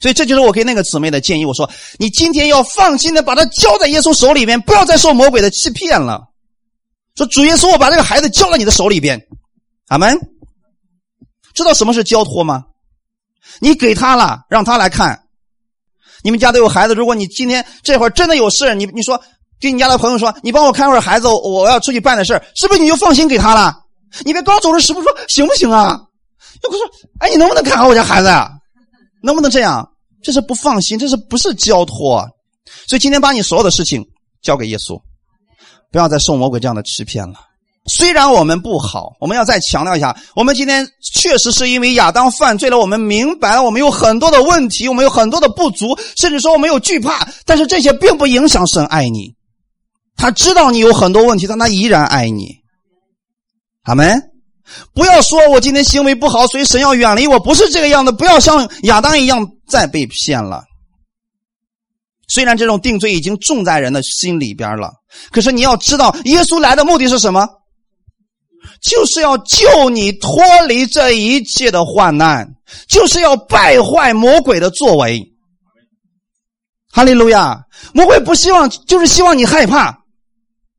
所以这就是我给那个姊妹的建议。我说：“你今天要放心的把它交在耶稣手里边，不要再受魔鬼的欺骗了。”说主耶稣，我把这个孩子交在你的手里边，阿门。知道什么是交托吗？你给他了，让他来看。你们家都有孩子，如果你今天这会儿真的有事，你你说给你家的朋友说，你帮我看会儿孩子，我要出去办的事是不是你就放心给他了？你别刚走的时候说行不行啊？又不说，哎，你能不能看好我家孩子呀？能不能这样？这是不放心，这是不是交托？所以今天把你所有的事情交给耶稣，不要再受魔鬼这样的欺骗了。虽然我们不好，我们要再强调一下，我们今天确实是因为亚当犯罪了，我们明白了我们有很多的问题，我们有很多的不足，甚至说我们有惧怕，但是这些并不影响神爱你。他知道你有很多问题，但他依然爱你。阿门。不要说我今天行为不好，所以神要远离我，不是这个样子。不要像亚当一样再被骗了。虽然这种定罪已经种在人的心里边了，可是你要知道，耶稣来的目的是什么？就是要救你脱离这一切的患难，就是要败坏魔鬼的作为。哈利路亚！魔鬼不希望，就是希望你害怕，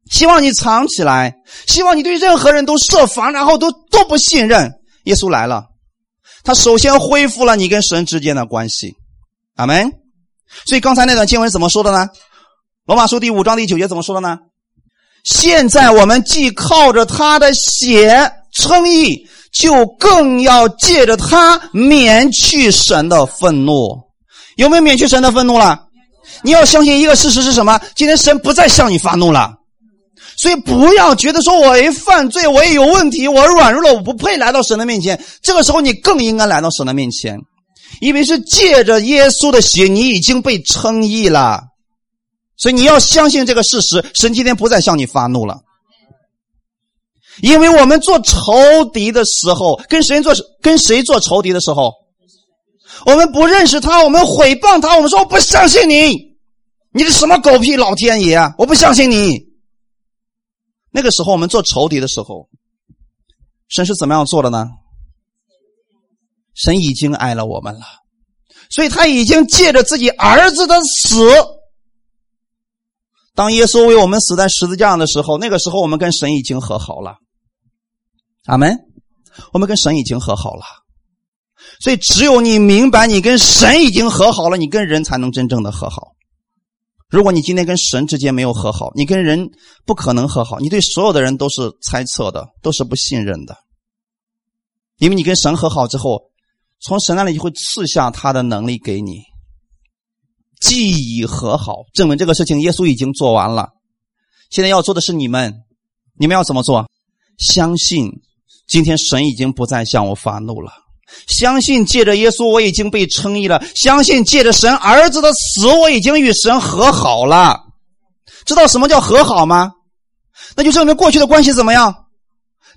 希望你藏起来，希望你对任何人都设防，然后都都不信任。耶稣来了，他首先恢复了你跟神之间的关系。阿门。所以刚才那段经文怎么说的呢？罗马书第五章第九节怎么说的呢？现在我们既靠着他的血称义，就更要借着他免去神的愤怒。有没有免去神的愤怒了？你要相信一个事实是什么？今天神不再向你发怒了。所以不要觉得说我一犯罪，我也有问题，我软弱了，我不配来到神的面前。这个时候你更应该来到神的面前，因为是借着耶稣的血，你已经被称义了。所以你要相信这个事实，神今天不再向你发怒了。因为我们做仇敌的时候，跟谁做跟谁做仇敌的时候，我们不认识他，我们毁谤他，我们说我不相信你，你是什么狗屁老天爷啊！我不相信你。那个时候我们做仇敌的时候，神是怎么样做的呢？神已经爱了我们了，所以他已经借着自己儿子的死。当耶稣为我们死在十字架上的时候，那个时候我们跟神已经和好了。阿门。我们跟神已经和好了，所以只有你明白，你跟神已经和好了，你跟人才能真正的和好。如果你今天跟神之间没有和好，你跟人不可能和好。你对所有的人都是猜测的，都是不信任的。因为你跟神和好之后，从神那里就会赐下他的能力给你。既已和好，证明这个事情耶稣已经做完了。现在要做的是你们，你们要怎么做？相信今天神已经不再向我发怒了。相信借着耶稣我已经被称义了。相信借着神儿子的死我已经与神和好了。知道什么叫和好吗？那就证明过去的关系怎么样？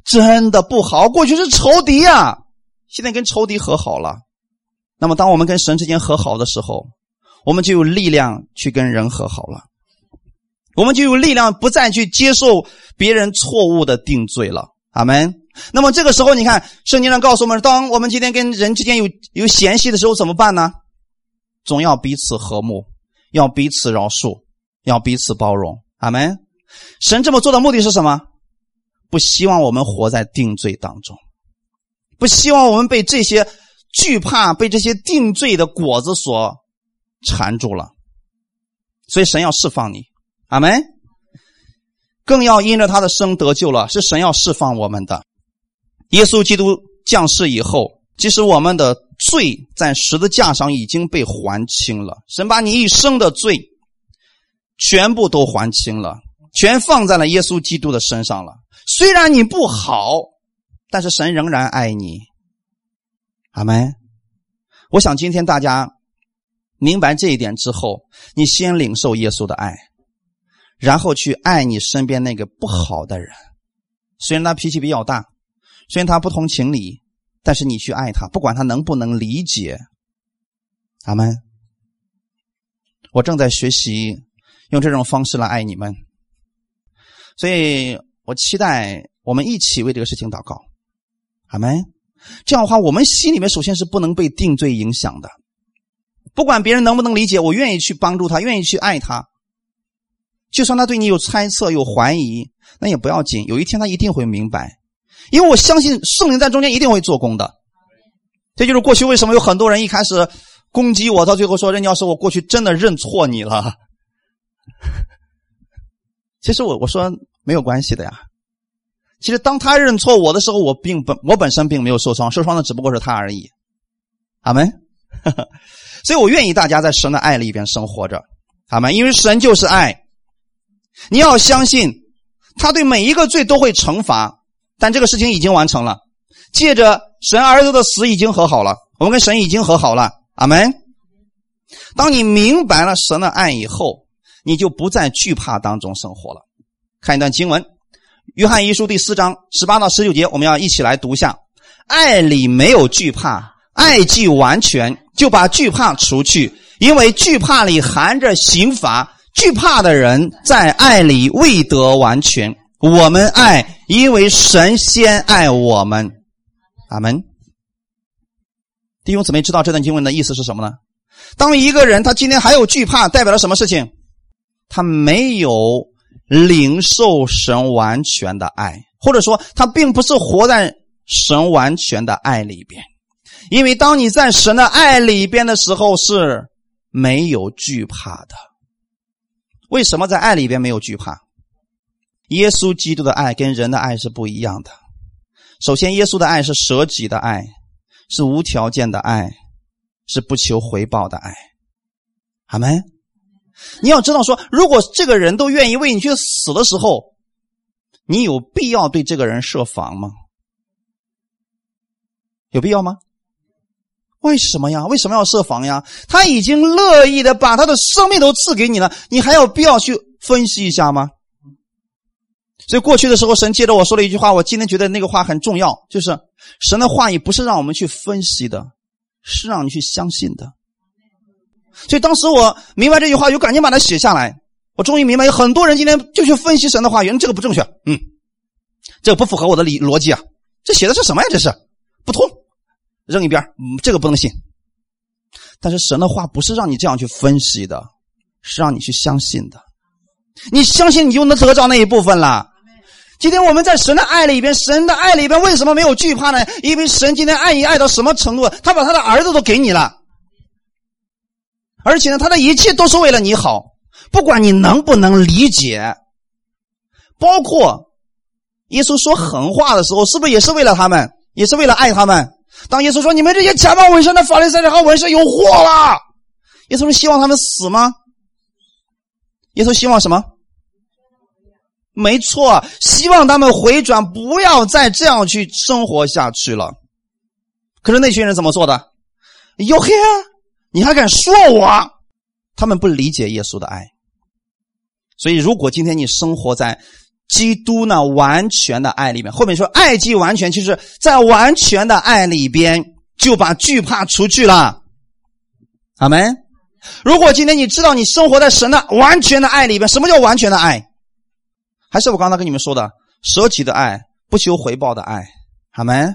真的不好。过去是仇敌呀，现在跟仇敌和好了。那么当我们跟神之间和好的时候。我们就有力量去跟人和好了，我们就有力量不再去接受别人错误的定罪了。阿门。那么这个时候，你看圣经上告诉我们，当我们今天跟人之间有有嫌隙的时候，怎么办呢？总要彼此和睦，要彼此饶恕，要彼此包容。阿门。神这么做的目的是什么？不希望我们活在定罪当中，不希望我们被这些惧怕、被这些定罪的果子所。缠住了，所以神要释放你，阿门。更要因着他的生得救了，是神要释放我们的。耶稣基督降世以后，即使我们的罪在十字架上已经被还清了，神把你一生的罪全部都还清了，全放在了耶稣基督的身上了。虽然你不好，但是神仍然爱你，阿门。我想今天大家。明白这一点之后，你先领受耶稣的爱，然后去爱你身边那个不好的人。虽然他脾气比较大，虽然他不通情理，但是你去爱他，不管他能不能理解。阿门。我正在学习用这种方式来爱你们，所以我期待我们一起为这个事情祷告。阿门。这样的话，我们心里面首先是不能被定罪影响的。不管别人能不能理解，我愿意去帮助他，愿意去爱他。就算他对你有猜测、有怀疑，那也不要紧。有一天他一定会明白，因为我相信圣灵在中间一定会做工的。这就是过去为什么有很多人一开始攻击我，到最后说：“任教师，我过去真的认错你了。(laughs) ”其实我我说没有关系的呀。其实当他认错我的时候，我并本我本身并没有受伤，受伤的只不过是他而已。阿门。(laughs) 所以我愿意大家在神的爱里边生活着，好吗？因为神就是爱，你要相信，他对每一个罪都会惩罚，但这个事情已经完成了，借着神儿子的死已经和好了，我们跟神已经和好了，阿门。当你明白了神的爱以后，你就不在惧怕当中生活了。看一段经文，《约翰一书》第四章十八到十九节，我们要一起来读一下：爱里没有惧怕，爱既完全。就把惧怕除去，因为惧怕里含着刑罚。惧怕的人在爱里未得完全。我们爱，因为神先爱我们。阿门。弟兄姊妹知道这段经文的意思是什么呢？当一个人他今天还有惧怕，代表了什么事情？他没有领受神完全的爱，或者说他并不是活在神完全的爱里边。因为当你在神的爱里边的时候，是没有惧怕的。为什么在爱里边没有惧怕？耶稣基督的爱跟人的爱是不一样的。首先，耶稣的爱是舍己的爱，是无条件的爱，是不求回报的爱。阿门。你要知道，说如果这个人都愿意为你去死的时候，你有必要对这个人设防吗？有必要吗？为什么呀？为什么要设防呀？他已经乐意的把他的生命都赐给你了，你还有必要去分析一下吗？所以过去的时候，神接着我说了一句话，我今天觉得那个话很重要，就是神的话语不是让我们去分析的，是让你去相信的。所以当时我明白这句话，就赶紧把它写下来。我终于明白，有很多人今天就去分析神的话语，这个不正确，嗯，这个不符合我的理逻辑啊，这写的是什么呀？这是不通，扔一边，这个不能信。但是神的话不是让你这样去分析的，是让你去相信的。你相信，你就能得到那一部分了。今天我们在神的爱里边，神的爱里边为什么没有惧怕呢？因为神今天爱你爱到什么程度？他把他的儿子都给你了，而且呢，他的一切都是为了你好，不管你能不能理解。包括耶稣说狠话的时候，是不是也是为了他们？也是为了爱他们？当耶稣说：“你们这些假冒伪善的法利赛人和文士有祸了。”耶稣是希望他们死吗？耶稣希望什么？没错，希望他们回转，不要再这样去生活下去了。可是那群人怎么做的？哟嘿，你还敢说我？他们不理解耶稣的爱。所以，如果今天你生活在基督呢完全的爱里面，后面说爱既完全，就是在完全的爱里边就把惧怕除去了。阿门。如果今天你知道你生活在神的完全的爱里边，什么叫完全的爱？还是我刚才跟你们说的舍己的爱，不求回报的爱，好没？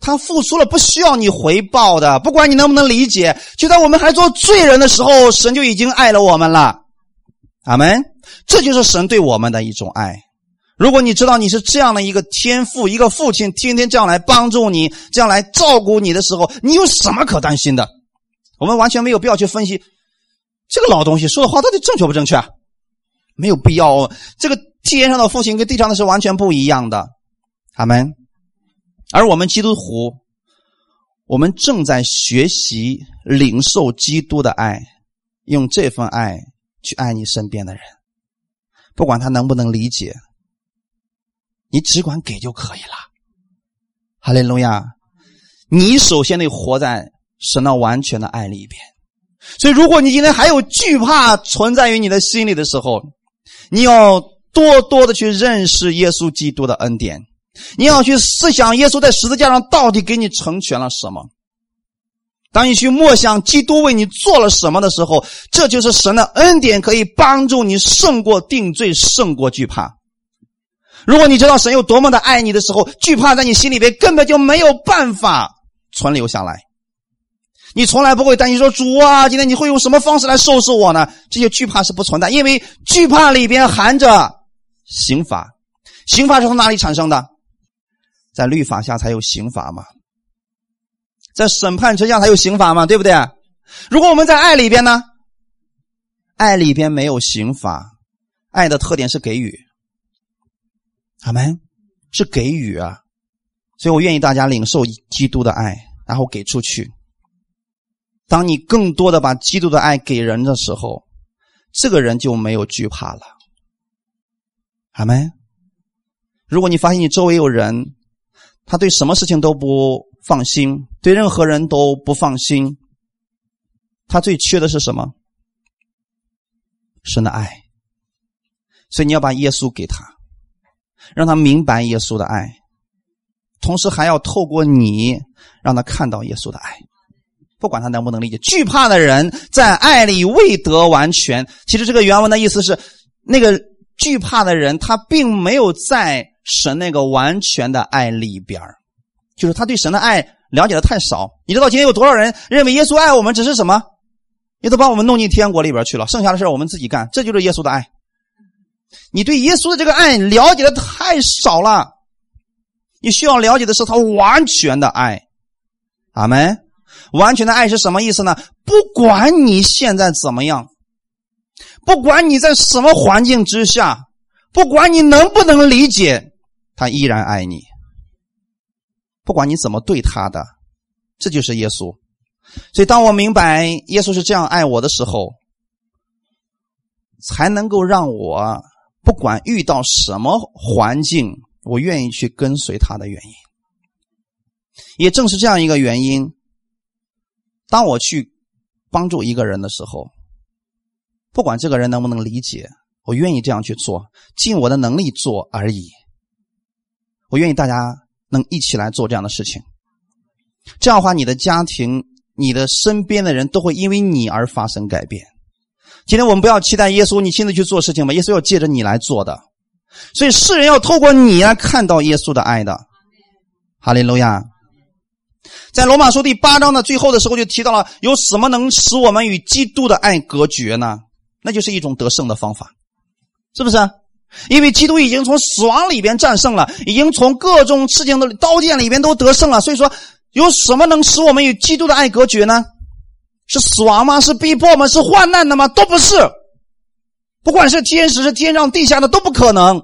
他付出了不需要你回报的，不管你能不能理解。就在我们还做罪人的时候，神就已经爱了我们了，阿门。这就是神对我们的一种爱。如果你知道你是这样的一个天父，一个父亲，天天这样来帮助你，这样来照顾你的时候，你有什么可担心的？我们完全没有必要去分析这个老东西说的话到底正确不正确，没有必要。这个。天上的父亲跟地上的是完全不一样的，阿门。而我们基督徒，我们正在学习领受基督的爱，用这份爱去爱你身边的人，不管他能不能理解，你只管给就可以了。哈利路亚！你首先得活在神那完全的爱里边。所以，如果你今天还有惧怕存在于你的心里的时候，你要。多多的去认识耶稣基督的恩典，你要去思想耶稣在十字架上到底给你成全了什么。当你去默想基督为你做了什么的时候，这就是神的恩典，可以帮助你胜过定罪，胜过惧怕。如果你知道神有多么的爱你的时候，惧怕在你心里边根本就没有办法存留下来。你从来不会担心说主啊，今天你会用什么方式来收拾我呢？这些惧怕是不存在，因为惧怕里边含着。刑法，刑法是从哪里产生的？在律法下才有刑法嘛，在审判之下才有刑法吗，对不对？如果我们在爱里边呢？爱里边没有刑法，爱的特点是给予，阿门，是给予啊。所以我愿意大家领受基督的爱，然后给出去。当你更多的把基督的爱给人的时候，这个人就没有惧怕了。阿门。如果你发现你周围有人，他对什么事情都不放心，对任何人都不放心，他最缺的是什么？神的爱。所以你要把耶稣给他，让他明白耶稣的爱，同时还要透过你让他看到耶稣的爱。不管他能不能理解，惧怕的人在爱里未得完全。其实这个原文的意思是那个。惧怕的人，他并没有在神那个完全的爱里边就是他对神的爱了解的太少。你知道今天有多少人认为耶稣爱我们只是什么？也都把我们弄进天国里边去了，剩下的事我们自己干，这就是耶稣的爱。你对耶稣的这个爱了解的太少了，你需要了解的是他完全的爱。阿门。完全的爱是什么意思呢？不管你现在怎么样，不管你在什么环境之下，不管你能不能理解，他依然爱你。不管你怎么对他的，这就是耶稣。所以，当我明白耶稣是这样爱我的时候，才能够让我不管遇到什么环境，我愿意去跟随他的原因。也正是这样一个原因，当我去帮助一个人的时候，不管这个人能不能理解，我愿意这样去做，尽我的能力做而已。我愿意大家能一起来做这样的事情，这样的话，你的家庭。你的身边的人都会因为你而发生改变。今天我们不要期待耶稣你亲自去做事情吧，耶稣要借着你来做的。所以世人要透过你来看到耶稣的爱的。哈利路亚。在罗马书第八章的最后的时候就提到了，有什么能使我们与基督的爱隔绝呢？那就是一种得胜的方法，是不是？因为基督已经从死亡里边战胜了，已经从各种事情的刀剑里边都得胜了，所以说。有什么能使我们与基督的爱隔绝呢？是死亡吗？是逼迫吗？是患难的吗？都不是。不管是天使、是天上地下的，都不可能。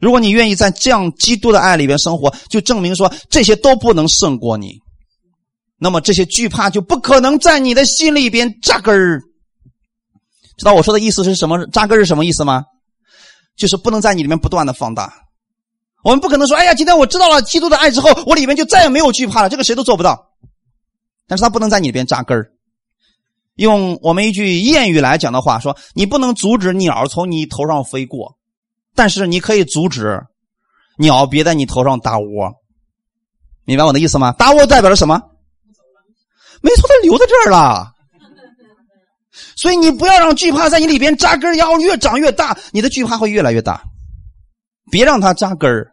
如果你愿意在这样基督的爱里边生活，就证明说这些都不能胜过你。那么这些惧怕就不可能在你的心里边扎根儿。知道我说的意思是什么？扎根是什么意思吗？就是不能在你里面不断的放大。我们不可能说：“哎呀，今天我知道了基督的爱之后，我里面就再也没有惧怕了。”这个谁都做不到。但是他不能在你里边扎根。用我们一句谚语来讲的话，说：“你不能阻止鸟从你头上飞过，但是你可以阻止鸟别在你头上打窝。”明白我的意思吗？打窝代表着什么？没错，它留在这儿了。所以你不要让惧怕在你里边扎根，然后越长越大，你的惧怕会越来越大。别让它扎根儿。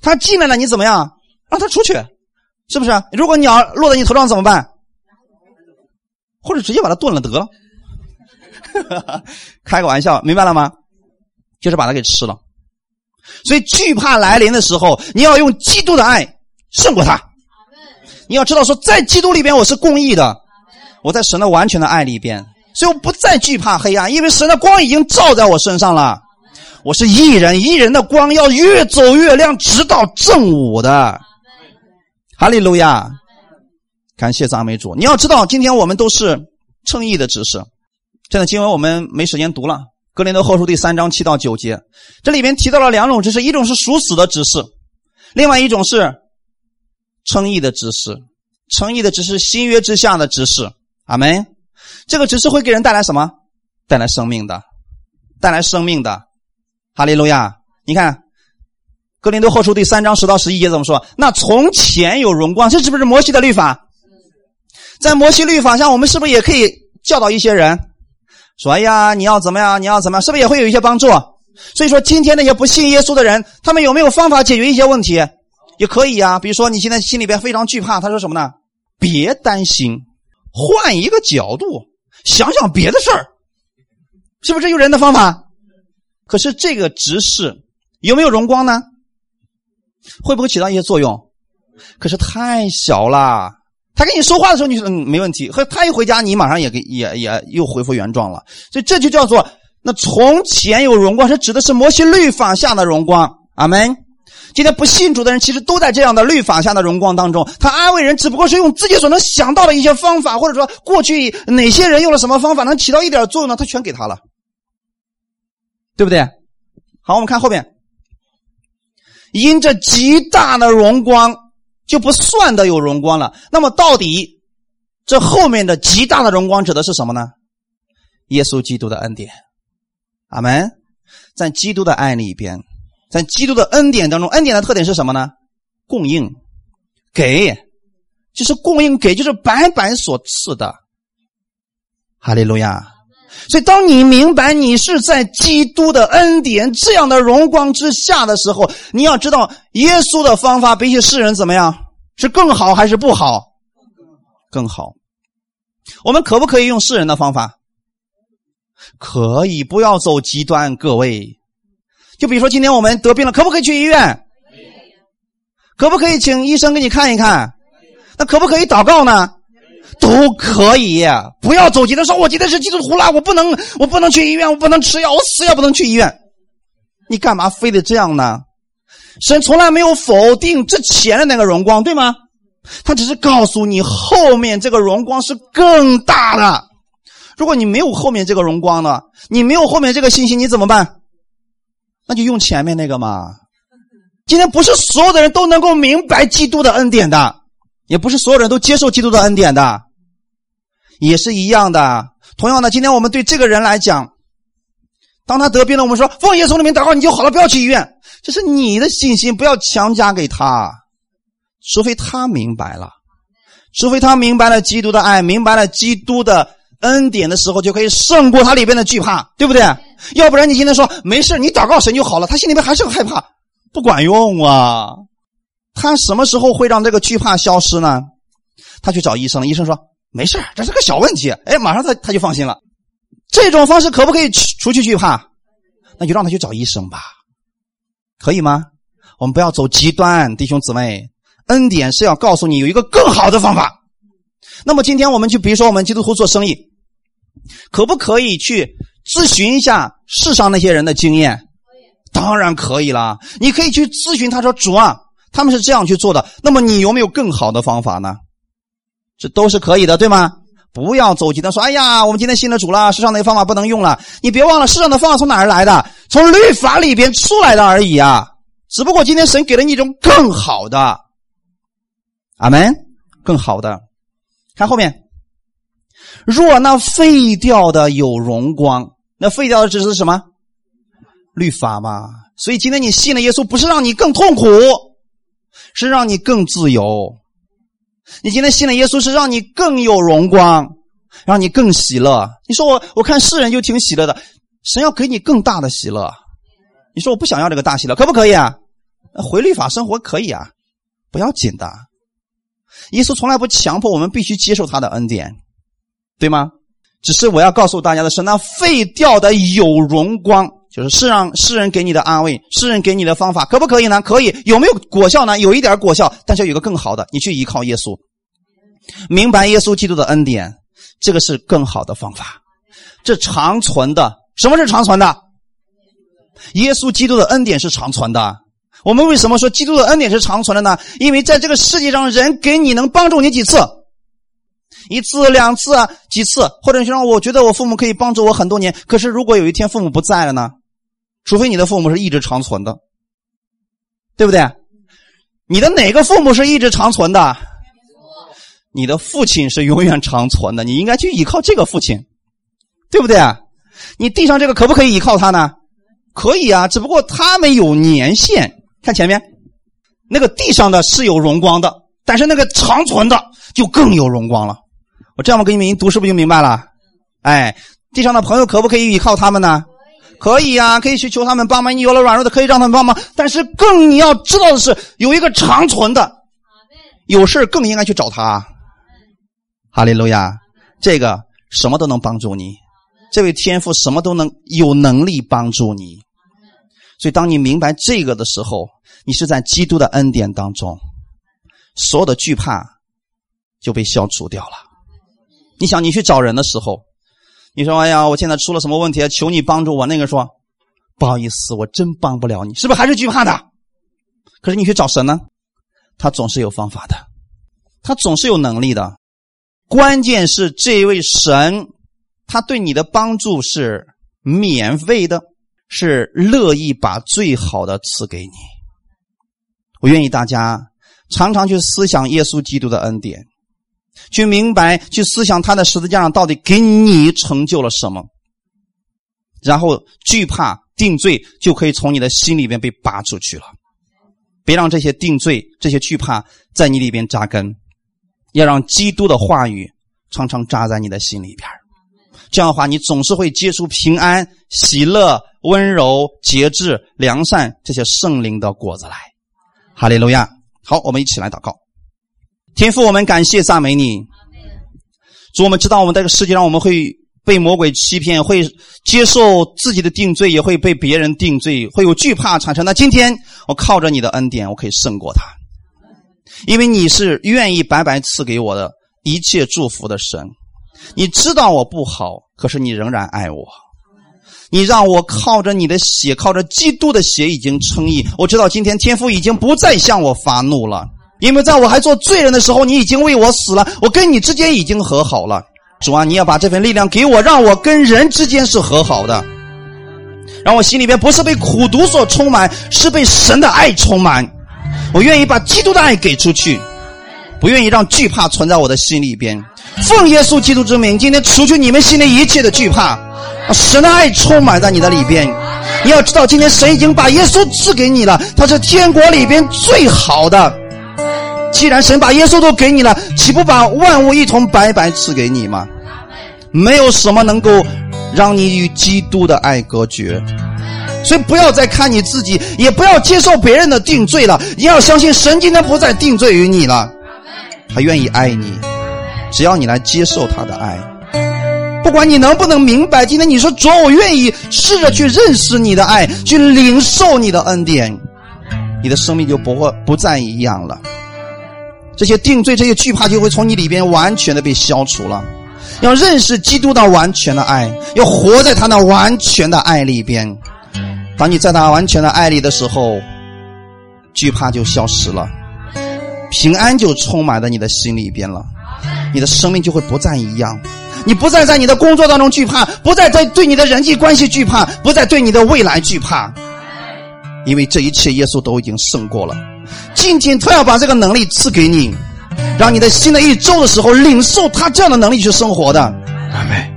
它进来了，你怎么样？让它出去，是不是？如果鸟落在你头上怎么办？或者直接把它炖了得了。(laughs) 开个玩笑，明白了吗？就是把它给吃了。所以惧怕来临的时候，你要用基督的爱胜过它。你要知道，说在基督里边我是公义的，我在神的完全的爱里边，所以我不再惧怕黑暗，因为神的光已经照在我身上了。我是一人，一人的光要越走越亮，直到正午的。哈利路亚！感谢赞美主。你要知道，今天我们都是称义的知识。现在经文我们没时间读了，《格林德后书》第三章七到九节，这里面提到了两种知识，一种是属死的知识，另外一种是称义的知识。称义的只是新约之下的知识。阿门。这个只是会给人带来什么？带来生命的，带来生命的。哈利路亚！你看《格林多后书》第三章十到十一节怎么说？那从前有荣光，这是不是摩西的律法？在摩西律法下，我们是不是也可以教导一些人？说：“哎呀，你要怎么样？你要怎么样？是不是也会有一些帮助？”所以说，今天那些不信耶稣的人，他们有没有方法解决一些问题？也可以呀。比如说，你现在心里边非常惧怕，他说什么呢？别担心，换一个角度想想别的事儿，是不是有人的方法？可是这个执事有没有荣光呢？会不会起到一些作用？可是太小了。他跟你说话的时候，你说嗯没问题。和他一回家，你马上也给也也又恢复原状了。所以这就叫做那从前有荣光，是指的是摩西律法下的荣光。阿门。今天不信主的人，其实都在这样的律法下的荣光当中。他安慰人，只不过是用自己所能想到的一些方法，或者说过去哪些人用了什么方法能起到一点作用呢？他全给他了。对不对？好，我们看后边，因这极大的荣光就不算的有荣光了。那么，到底这后面的极大的荣光指的是什么呢？耶稣基督的恩典，阿门。在基督的爱里边，在基督的恩典当中，恩典的特点是什么呢？供应，给，就是供应给，就是白白所赐的。哈利路亚。所以，当你明白你是在基督的恩典这样的荣光之下的时候，你要知道，耶稣的方法比起世人怎么样是更好还是不好？更好。我们可不可以用世人的方法？可以，不要走极端，各位。就比如说，今天我们得病了，可不可以去医院？可不可以请医生给你看一看？那可不可以祷告呢？都可以。不要走极端，说我今天是基督徒了，我不能，我不能去医院，我不能吃药，我死也不能去医院。你干嘛非得这样呢？神从来没有否定之前的那个荣光，对吗？他只是告诉你，后面这个荣光是更大的。如果你没有后面这个荣光呢？你没有后面这个信心，你怎么办？那就用前面那个嘛。今天不是所有的人都能够明白基督的恩典的，也不是所有人都接受基督的恩典的，也是一样的。同样的，今天我们对这个人来讲，当他得病了，我们说奉耶稣的名祷告你就好了，不要去医院。这是你的信心，不要强加给他。除非他明白了，除非他明白了基督的爱，明白了基督的恩典的时候，就可以胜过他里边的惧怕，对不对？要不然你今天说没事，你祷告神就好了，他心里面还是很害怕，不管用啊！他什么时候会让这个惧怕消失呢？他去找医生了，医生说没事，这是个小问题，哎，马上他他就放心了。这种方式可不可以除去惧怕？那就让他去找医生吧，可以吗？我们不要走极端，弟兄姊妹。恩典是要告诉你有一个更好的方法。那么今天我们就比如说我们基督徒做生意，可不可以去咨询一下世上那些人的经验？当然可以了。你可以去咨询他说：“主啊，他们是这样去做的。”那么你有没有更好的方法呢？这都是可以的，对吗？不要走极端，说：“哎呀，我们今天信了主了，世上那些方法不能用了。”你别忘了，世上的方法从哪儿来的？从律法里边出来的而已啊。只不过今天神给了你一种更好的。阿门，更好的，看后面。若那废掉的有荣光，那废掉的只是什么？律法嘛。所以今天你信了耶稣，不是让你更痛苦，是让你更自由。你今天信了耶稣，是让你更有荣光，让你更喜乐。你说我我看世人就挺喜乐的，神要给你更大的喜乐。你说我不想要这个大喜乐，可不可以啊？回律法生活可以啊，不要紧的。耶稣从来不强迫我们必须接受他的恩典，对吗？只是我要告诉大家的是，那废掉的有荣光，就是世让世人给你的安慰，世人给你的方法，可不可以呢？可以，有没有果效呢？有一点果效，但是有个更好的，你去依靠耶稣，明白耶稣基督的恩典，这个是更好的方法，这长存的。什么是长存的？耶稣基督的恩典是长存的。我们为什么说基督的恩典是长存的呢？因为在这个世界上，人给你能帮助你几次，一次、两次、几次，或者说，我觉得我父母可以帮助我很多年。可是，如果有一天父母不在了呢？除非你的父母是一直长存的，对不对？你的哪个父母是一直长存的？你的父亲是永远长存的，你应该去依靠这个父亲，对不对？你地上这个可不可以依靠他呢？可以啊，只不过他没有年限。看前面，那个地上的是有荣光的，但是那个长存的就更有荣光了。我这样我给你们一读，是不是就明白了？哎，地上的朋友可不可以依靠他们呢？可以呀，可以去求他们帮忙。你有了软弱的，可以让他们帮忙。但是更你要知道的是，有一个长存的，有事更应该去找他。哈利路亚，这个什么都能帮助你，这位天父什么都能有能力帮助你。所以，当你明白这个的时候，你是在基督的恩典当中，所有的惧怕就被消除掉了。你想，你去找人的时候，你说：“哎呀，我现在出了什么问题？求你帮助我。”那个说：“不好意思，我真帮不了你。”是不是还是惧怕的？可是你去找神呢，他总是有方法的，他总是有能力的。关键是这位神，他对你的帮助是免费的。是乐意把最好的赐给你。我愿意大家常常去思想耶稣基督的恩典，去明白，去思想他的十字架上到底给你成就了什么，然后惧怕定罪就可以从你的心里边被拔出去了。别让这些定罪、这些惧怕在你里边扎根，要让基督的话语常常扎在你的心里边。这样的话，你总是会结出平安、喜乐、温柔、节制、良善这些圣灵的果子来。哈利路亚！好，我们一起来祷告。天父，我们感谢赞美你。主，我们知道我们这个世界上我们会被魔鬼欺骗，会接受自己的定罪，也会被别人定罪，会有惧怕产生。那今天我靠着你的恩典，我可以胜过他，因为你是愿意白白赐给我的一切祝福的神。你知道我不好，可是你仍然爱我。你让我靠着你的血，靠着基督的血已经称义。我知道今天天父已经不再向我发怒了。因为在我还做罪人的时候，你已经为我死了，我跟你之间已经和好了。主啊，你要把这份力量给我，让我跟人之间是和好的，让我心里边不是被苦毒所充满，是被神的爱充满。我愿意把基督的爱给出去，不愿意让惧怕存在我的心里边。奉耶稣基督之名，今天除去你们心里一切的惧怕，神的爱充满在你的里边。你要知道，今天神已经把耶稣赐给你了，他是天国里边最好的。既然神把耶稣都给你了，岂不把万物一同白白赐给你吗？没有什么能够让你与基督的爱隔绝，所以不要再看你自己，也不要接受别人的定罪了。你要相信神今天不再定罪于你了，他愿意爱你，只要你来接受他的爱。不管你能不能明白，今天你说主，我愿意试着去认识你的爱，去领受你的恩典，你的生命就不会不再一样了。这些定罪、这些惧怕就会从你里边完全的被消除了。要认识基督的完全的爱，要活在他那完全的爱里边。当你在他完全的爱里的时候，惧怕就消失了，平安就充满在你的心里边了。你的生命就会不再一样。你不再在你的工作当中惧怕，不再在对你的人际关系惧怕，不再对你的未来惧怕，因为这一切耶稣都已经胜过了。今天他要把这个能力赐给你，让你在新的一周的时候领受他这样的能力去生活的。阿妹，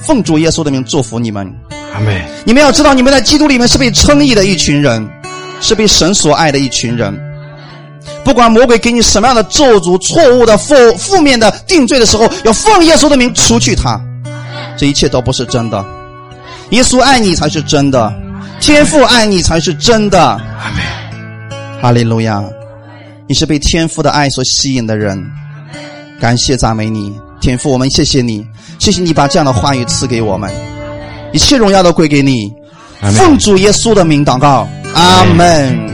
奉主耶稣的名祝福你们。阿妹，你们要知道，你们在基督里面是被称义的一群人，是被神所爱的一群人。不管魔鬼给你什么样的咒诅、错误的负负面的定罪的时候，要奉耶稣的名除去他。这一切都不是真的。耶稣爱你才是真的，天父爱你才是真的。哈利路亚！你是被天父的爱所吸引的人，感谢赞美你，天父，我们谢谢你，谢谢你把这样的话语赐给我们，一切荣耀都归给你，奉主耶稣的名祷告，阿门。